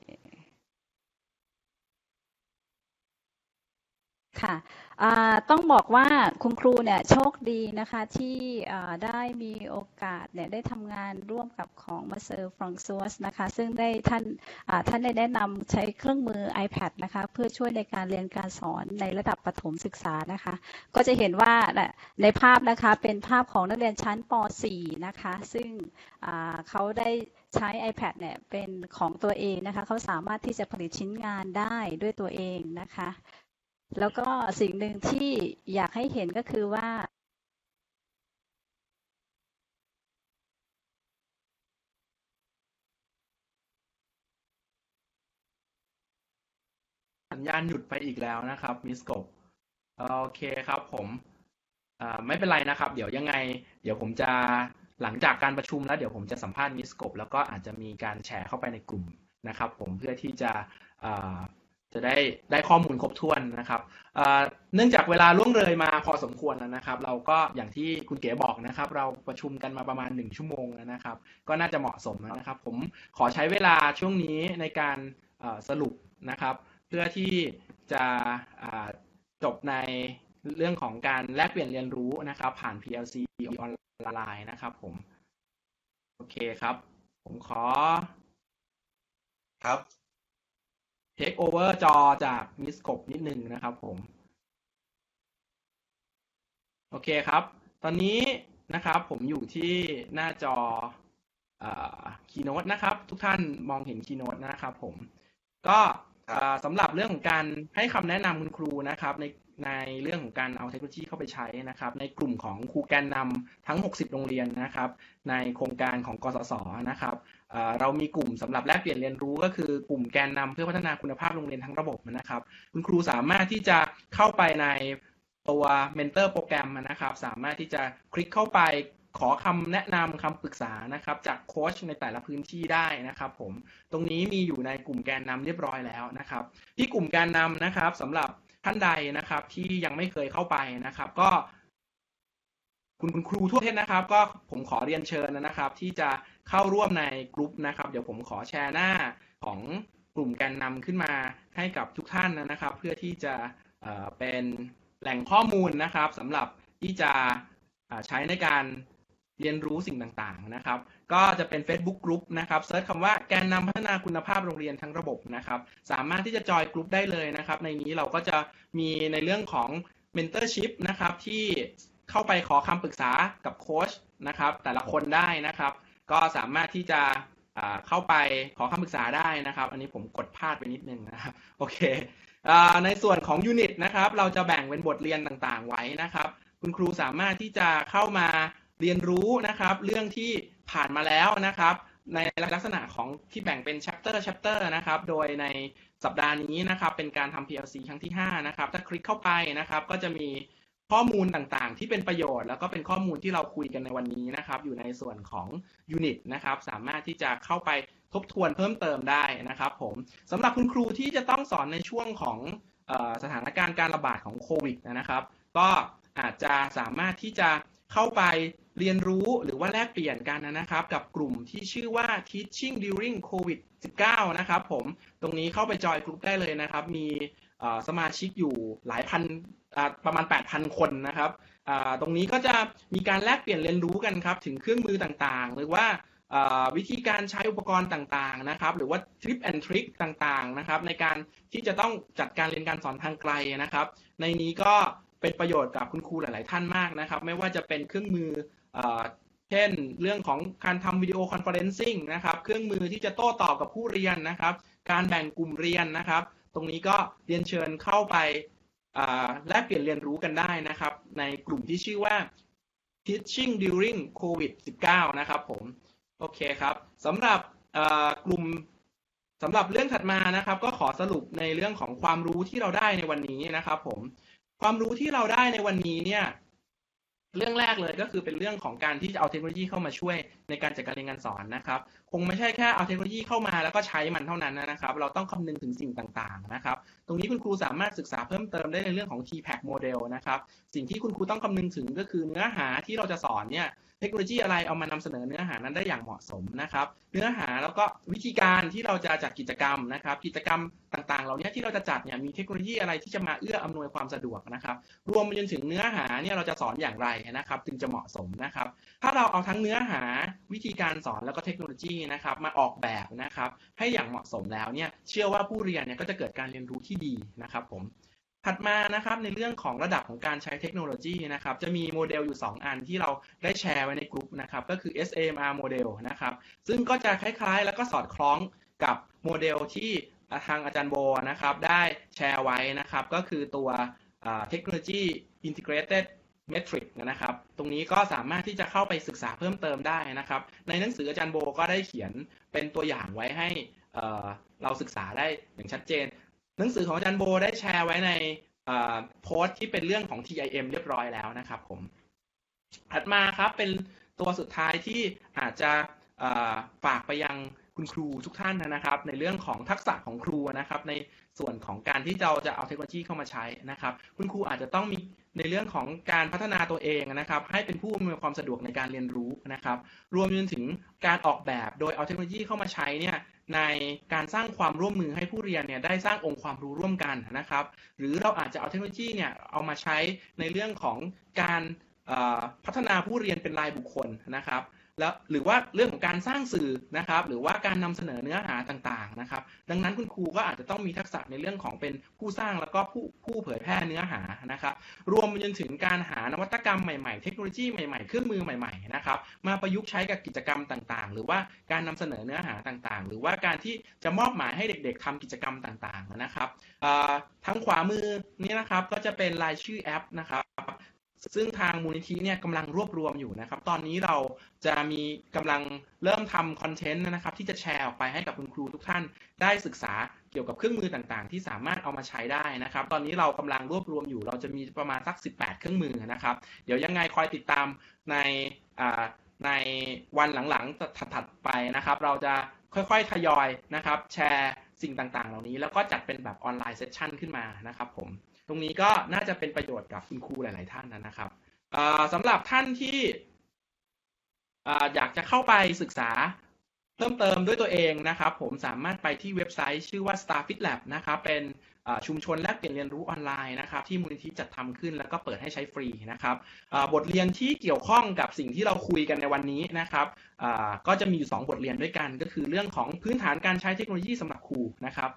ค่ะอ่าต้องบอกว่าคุณครูเนี่ยโชคดีนะคะที่อ่าได้มีโอกาสเนี่ยได้ทำงานร่วมกับของมาเซอร์ฟรังซัวส์นะคะซึ่งได้ท่านอ่าท่านได้แนะนำใช้เครื่องมือ iPad นะคะเพื่อช่วยในการเรียนการสอนในระดับประถมศึกษานะคะ ก็จะเห็นว่าในภาพนะคะเป็นภาพของนักเรียนชั้นป .4 นะคะซึ่งอ่าเขาได้ใช้ iPad เนี่ยเป็นของตัวเองนะคะเขาสามารถที่จะผลิตชิ้นงานได้ด้วยตัวเองนะคะ แล้วก็สิ่งหนึ่งที่อยากให้เห็นก็คือว่าสัญญาณหยุดไปอีกแล้วนะครับมิสกบโอเคครับผมไม่เป็นไรนะครับ เดี๋ยวยังไง เดี๋ยวผมจะหลังจากการประชุมแล้วเดี๋ยวผมจะสัมภาษณ์มิสกบแล้วก็อาจจะมีการแชร์เข้าไปในกลุ่มนะครับ ผมเพื่อที่จะ จะได้ได้ข้อมูลครบถ้วนนะครับเนื่องจากเวลาล่วงเลยมาพอสมควรแล้วนะครับ เราก็อย่างที่คุณเก๋บอกนะครับ เราประชุมกันมาประมาณหนึ่งชั่วโมงนะครับ ก็น่าจะเหมาะสมแล้วนะครับ ผมขอใช้เวลาช่วงนี้ในการสรุปนะครับ เพื่อที่จะจบในเรื่องของการแลกเปลี่ยนเรียนรู้นะครับ ผ่าน PLC ออนไลน์นะครับผม โอเคครับ ผมขอ ครับ take over จอจากมิสกบนิดนึงนะครับผม โอเคครับ ตอนนี้นะครับผมอยู่ที่หน้าจอคีโน e นะครับ ทุกท่านมองเห็นคีโน e นะครับผม ก็อ่าสำหรับเรื่องของการให้คำแนะนำคุณครูนะครับ ในในเรื่องของการเอาเทคโนโลยีเข้าไปใช้นะครับ ในกลุ่มของครูแกนนำทั้ง 60 โรงเรียนนะครับ ในโครงการของกสศนะครับ เอ่อเรามีกลุ่มสำหรับแลกเปลี่ยนเรียนรู้ก็คือกลุ่มแกนนำเพื่อพัฒนาคุณภาพโรงเรียนทั้งระบบนะครับ คุณครูสามารถที่จะเข้าไปในตัว Mentor โปรแกรมนะครับ สามารถที่จะคลิกเข้าไปขอคำแนะนำคำปรึกษานะครับ จากโค้ชในแต่ละพื้นที่ได้นะครับ ผมตรงนี้มีอยู่ในกลุ่มแกนนำเรียบร้อยแล้วนะครับ ที่กลุ่มแกนนำนะครับสำหรับท่านใดนะครับ ที่ยังไม่เคยเข้าไปนะครับ ก็ คุณคุณครูทั่วประเทศนะครับ ก็ผมขอเรียนเชิญนะครับ ที่จะ เข้าร่วมในกลุ่มนะครับ เดี๋ยวผมขอแชร์หน้าของกลุ่มแกนนำขึ้นมาให้กับทุกท่านนะครับ เพื่อที่จะเป็นแหล่งข้อมูลนะครับสำหรับที่จะใช้ในการเรียนรู้สิ่งต่างๆนะครับ ก็จะเป็น Facebook Group นะครับเซิร์ชคำว่าแกนนำพัฒนาคุณภาพโรงเรียนทั้งระบบนะครับ สามารถที่จะจอยกลุ่มได้เลยนะครับ ในนี้เราก็จะมีในเรื่องของ Mentorship นะครับที่เข้าไปขอคำปรึกษากับโค้ชนะครับ แต่ละคนได้นะครับ ก็สามารถที่จะเข้าไปขอคำปรึกษาได้นะครับ อันนี้ผมกดพลาดไปนิดนึงนะครับโอเคในส่วนของยูนิตนะครับ เราจะแบ่งเป็นบทเรียนต่างๆไว้นะครับ คุณครูสามารถที่จะเข้ามาเรียนรู้นะครับ เรื่องที่ผ่านมาแล้วนะครับ ในลักษณะของที่แบ่งเป็น chapter chapter นะครับ โดยในสัปดาห์นี้นะครับ เป็นการทำ PLC ครั้งที่ 5 นะครับ ถ้าคลิกเข้าไปนะครับ ก็จะมี ข้อมูลต่างๆ ที่เป็นประโยชน์ แล้วก็เป็นข้อมูลที่เราคุยกันในวันนี้นะครับ อยู่ในส่วนของ Unit นะครับ สามารถที่จะเข้าไปทบทวนเพิ่มเติมได้นะครับ ผมสำหรับคุณครูที่จะต้องสอนในช่วงของออสถานการณ์การระบาดของโควิดนะครับ ก็อาจจะสามารถที่จะเข้าไปเรียนรู้หรือว่าแลกเปลี่ยนกันนะครับ กับกลุ่มที่ชื่อว่า Teaching During COVID 19นะครับ ผมตรงนี้เข้าไปจอยกลุ่มได้เลยนะครับ มีสมาชิกอยู่หลายพัน ประมาณ 8,000 คนนะครับตรงนี้ก็จะมีการแลกเปลี่ยนเรียนรู้กันครับถึงเครื่องมือต่างๆ หรือว่าวิธีการใช้อุปกรณ์ต่างๆนะครับหรือว่า Tip and Trick ต่างๆนะครับในการที่จะต้องจัดการเรียนการสอนทางไกลนะครับ ในนี้ก็เป็นประโยชน์กับคุณครูหลายๆท่านมากนะครับ ไม่ว่าจะเป็นเครื่องมือเอ่อเช่น เรื่องของการทำ video conferencing นะครับเครื่องมือที่จะโต้ตอบกับผู้เรียนนะครับ การแบ่งกลุ่มเรียนนะครับ ตรงนี้ก็เรียนเชิญเข้าไป แลกเปลี่ยนเรียนรู้กันได้นะครับ ในกลุ่มที่ชื่อว่า Teaching During COVID 19 นะครับผมโอเคครับสำหรับกลุ่มสำหรับเรื่องถัดมานะครับ ก็ขอสรุปในเรื่องของความรู้ที่เราได้ในวันนี้นะครับผมความรู้ที่เราได้ในวันนี้เนี่ย เรื่องแรกเลยก็คือเป็นเรื่องของการที่จะเอาเทคโนโลยีเข้ามาช่วยในการจัดการเรียนการสอนนะครับ คงไม่ใช่แค่เอาเทคโนโลยีเข้ามาแล้วก็ใช้มันเท่านั้นนะครับ เราต้องคำนึงถึงสิ่งต่างๆนะครับ ตรงนี้คุณครูสามารถศึกษาเพิ่มเติมได้ในเรื่องของ TPAC model นะครับ สิ่งที่คุณครูต้องคำนึงถึงก็คือเนื้อหาที่เราจะสอนเนี่ย เทคโนโลยีอะไรเอามานำเสนอเนื้อหานั้นได้อย่างเหมาะสมนะครับ เนื้อหาแล้วก็วิธีการที่เราจะจัดกิจกรรมนะครับ กิจกรรมต่างๆ เหล่านี้ที่เราจะจัดเนี่ยมีเทคโนโลยีอะไรที่จะมาเอื้ออำนวยความสะดวกนะครับ รวมไปจนถึงเนื้อหาเนี่ยเราจะสอนอย่างไรนะครับ จึงจะเหมาะสมนะครับ ถ้าเราเอาทั้งเนื้อหาวิธีการสอนแล้วก็เทคโนโลยีนะครับมาออกแบบนะครับให้อย่างเหมาะสมแล้วเนี่ยเชื่อว่าผู้เรียนเนี่ยก็จะเกิดการเรียนรู้ที่ดีนะครับผม ถัดมานะครับในเรื่องของระดับของการใช้เทคโนโลยีนะครับจะมีโมเดลอยู่ 2 อันที่เราได้แชร์ไว้ในกลุ่มนะครับก็คือ SAMR โมเดลนะครับซึ่งก็จะคล้ายๆ แล้วก็สอดคล้องกับโมเดลที่ทางอาจารย์โบนะครับได้แชร์ไว้นะครับก็คือตัวเทคโนโลยี integrated metric นะครับ ตรงนี้ก็สามารถที่จะเข้าไปศึกษาเพิ่มเติมได้นะครับ ในหนังสืออาจารย์โบก็ได้เขียนเป็นตัวอย่างไว้ให้เอ่อเราศึกษาได้อย่างชัดเจน หนังสือของอาจารย์โบได้แชร์ไว้ในโพสต์ที่เป็นเรื่องของ TIM เรียบร้อยแล้วนะครับผมถัดมาครับเป็นตัวสุดท้ายที่อาจจะฝากไปยังคุณครูทุกท่านนะครับ ในเรื่องของทักษะของครูนะครับ ในส่วนของการที่เราจะเอาเทคโนโลยีเข้ามาใช้นะครับ คุณครูอาจจะต้องมีในเรื่องของการพัฒนาตัวเองนะครับ ให้เป็นผู้อำนวยความสะดวกในการเรียนรู้นะครับ รวมจนถึงการออกแบบโดยเอาเทคโนโลยีเข้ามาใช้เนี่ย ในการสร้างความร่วมมือให้ผู้เรียนเนี่ยได้สร้างองค์ความรู้ร่วมกันนะครับ หรือเราอาจจะเอาเทคโนโลยีเนี่ยเอามาใช้ในเรื่องของการพัฒนาผู้เรียนเป็นรายบุคคลนะครับ แล้วหรือว่าเรื่องของการสร้างสื่อนะครับ หรือว่าการนำเสนอเนื้อหาต่างๆนะครับ ดังนั้นคุณครูก็อาจจะต้องมีทักษะในเรื่องของเป็นผู้สร้างแล้วก็ผู้ผู้เผยแพร่เนื้อหานะครับ รวมไปจนถึงการหานวัตกรรมใหม่ๆ เทคโนโลยีใหม่ๆ เครื่องมือใหม่ๆนะครับ มาประยุกต์ใช้กับกิจกรรมต่างๆ หรือว่าการนำเสนอเนื้อหาต่างๆ หรือว่าการที่จะมอบหมายให้เด็ก ๆทำกิจกรรมต่างๆนะครับทางขวามือนี้นะครับก็จะเป็นรายชื่อแอปนะครับ ซึ่งทางมูลนิธิเนี่ยกำลังรวบรวมอยู่นะครับ ตอนนี้เราจะมีกำลังเริ่มทำคอนเทนต์นะครับที่จะแชร์ออกไปให้กับคุณครูทุกท่านได้ศึกษาเกี่ยวกับเครื่องมือต่างๆ ที่สามารถเอามาใช้ได้นะครับ ตอนนี้เรากำลังรวบรวมอยู่ เราจะมีประมาณสัก 18 เครื่องมือนะครับ เดี๋ยวยังไงคอยติดตามในในวันหลังๆถัดๆไปนะครับ เราจะค่อยๆ ทยอยนะครับ แชร์สิ่งต่างๆ เหล่านี้ แล้วก็จัดเป็นแบบออนไลน์เซสชันขึ้นมานะครับผม ตรงนี้ก็น่าจะเป็นประโยชน์กับคุณครูหลาย ๆ ท่านนะครับสำหรับท่านที่อยากจะเข้าไปศึกษาเพิ่มเติมด้วยตัวเองนะครับ ผมสามารถไปที่เว็บไซต์ชื่อว่า Starfit Lab นะครับ เป็นชุมชนแลกเปลี่ยนเรียนรู้ออนไลน์นะครับ ที่มูลนิธิจัดทำขึ้นแล้วก็เปิดให้ใช้ฟรีนะครับบทเรียนที่เกี่ยวข้องกับสิ่งที่เราคุยกันในวันนี้นะครับก็จะมีอยู่ 2 บทเรียนด้วยกัน ก็คือเรื่องของพื้นฐานการใช้เทคโนโลยีสำหรับครูนะครับ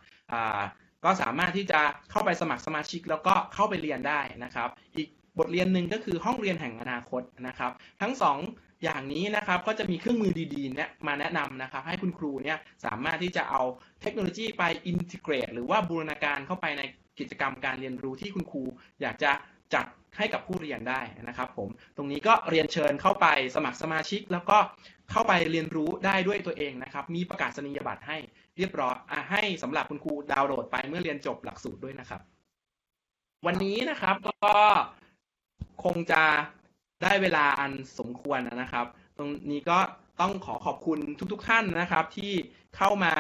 ก็สามารถที่จะเข้าไปสมัครสมาชิก แล้วก็เข้าไปเรียนได้นะครับ อีกบทเรียนหนึ่งก็คือห้องเรียนแห่งอนาคตนะครับ ทั้งสองอย่างนี้นะครับก็จะมีเครื่องมือดีๆเนี่ยมาแนะนำนะครับ ให้คุณครูเนี่ยสามารถที่จะเอาเทคโนโลยีไปอินทิเกรตหรือว่าบูรณาการเข้าไปในกิจกรรมการเรียนรู้ที่คุณครูอยากจะจัดให้กับผู้เรียนได้นะครับผมตรงนี้ก็เรียนเชิญเข้าไปสมัครสมาชิก แล้วก็เข้าไปเรียนรู้ได้ด้วยตัวเองนะครับ มีประกาศนียบัตรให้ เรียบร้อยอะให้สำหรับคุณครูดาวน์โหลดไปเมื่อเรียนจบหลักสูตรด้วยนะครับ วันนี้นะครับก็คงจะได้เวลาอันสมควรนะครับ ตรงนี้ก็ต้องขอขอบคุณทุกๆท่านนะครับ ที่เข้ามา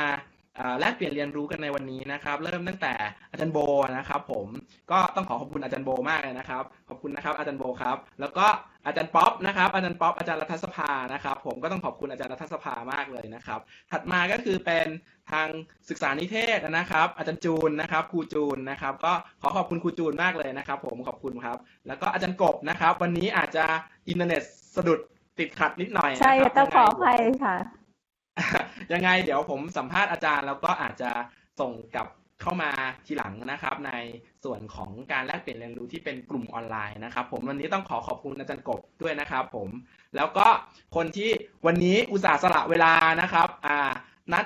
อ่าแลกเปลี่ยนเรียนรู้กันในวันนี้นะครับ เริ่มตั้งแต่อาจารย์โบนะครับ ผมก็ต้องขอขอบคุณอาจารย์โบมากเลยนะครับ ขอบคุณนะครับ อาจารย์โบครับ แล้วก็อาจารย์ป๊อปนะครับ อาจารย์ป๊อปอาจารย์รัฐสภานะครับ ผมก็ต้องขอบคุณอาจารย์รัฐสภามากเลยนะครับ ถัดมาก็คือเป็น ทางศึกษานิเทศนะครับ อาจารย์จูนนะครับครูจูนนะครับ ก็ขอขอบคุณครูจูนมากเลยนะครับ ผมขอบคุณครับ แล้วก็อาจารย์กบนะครับ วันนี้อาจจะอินเทอร์เน็ตสะดุดติดขัดนิดหน่อยนะใช่ครับต้องขออยังไงภัยค่ะ ยังไงเดี๋ยวผมสัมภาษณ์อาจารย์แล้วก็อาจจะส่งกลับเข้ามาทีหลังนะครับ ในส่วนของการแลกเปลี่ยนเรียนรู้ที่เป็นกลุ่มออนไลน์นะครับ ผมวันนี้ต้องขอขอบคุณอาจารย์กบด้วยนะครับ ผมแล้วก็คนที่วันนี้อุตส่าห์สละเวลานะครับ อ่านัด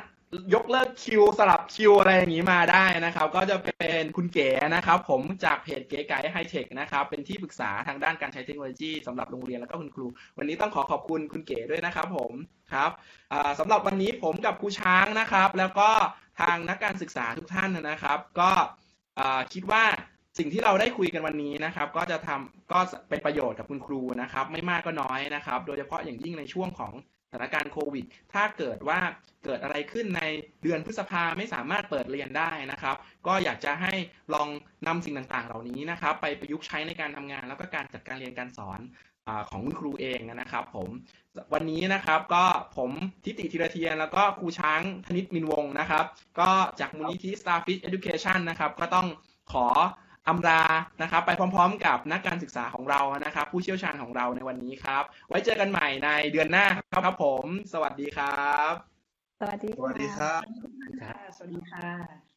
ยกเลิกคิวสลับคิวอะไรอย่างนี้มาได้นะครับ ก็จะเป็นคุณเก๋นะครับ ผมจากเพจเก๋ไก่ไฮเทคนะครับ เป็นที่ปรึกษาทางด้านการใช้เทคโนโลยีสำหรับโรงเรียนแล้วก็คุณครู วันนี้ต้องขอขอบคุณคุณเก๋ด้วยนะครับ ผมครับอ่าสำหรับวันนี้ผมกับครูช้างนะครับ แล้วก็ทางนักการศึกษาทุกท่านนะครับ ก็คิดว่าสิ่งที่เราได้คุยกันวันนี้นะครับ ก็จะทำก็เป็นประโยชน์กับคุณครูนะครับ ไม่มากก็น้อยนะครับ โดยเฉพาะอย่างยิ่งในช่วงของ ถานการณ์โควิด ถ้าเกิดว่าเกิดอะไรขึ้นในเดือนพฤษภาไม่สามารถเปิดเรียนได้นะครับ ก็อยากจะให้ลองนำสิ่งต่างๆ เหล่านี้นะครับ ไปประยุกต์ใช้ในการทำงานแล้วก็การจัดการเรียนการสอนอของคุณครูเองนะครับ ผมวันนี้นะครับก็ผมทิติธีรเทียน แล้วก็ครูช้างธนิตมินวงนะครับ ก็จากมูลนิธิ Starfish Education นะครับ ก็ต้องขอ อำลานะครับไปพร้อมๆ กับนักการศึกษาของเรานะครับ ผู้เชี่ยวชาญของเราในวันนี้ครับ ไว้เจอกันใหม่ในเดือนหน้าครับผม สวัสดีครับ สวัสดีสวัสดีครับค่ะสวัสดีค่ะ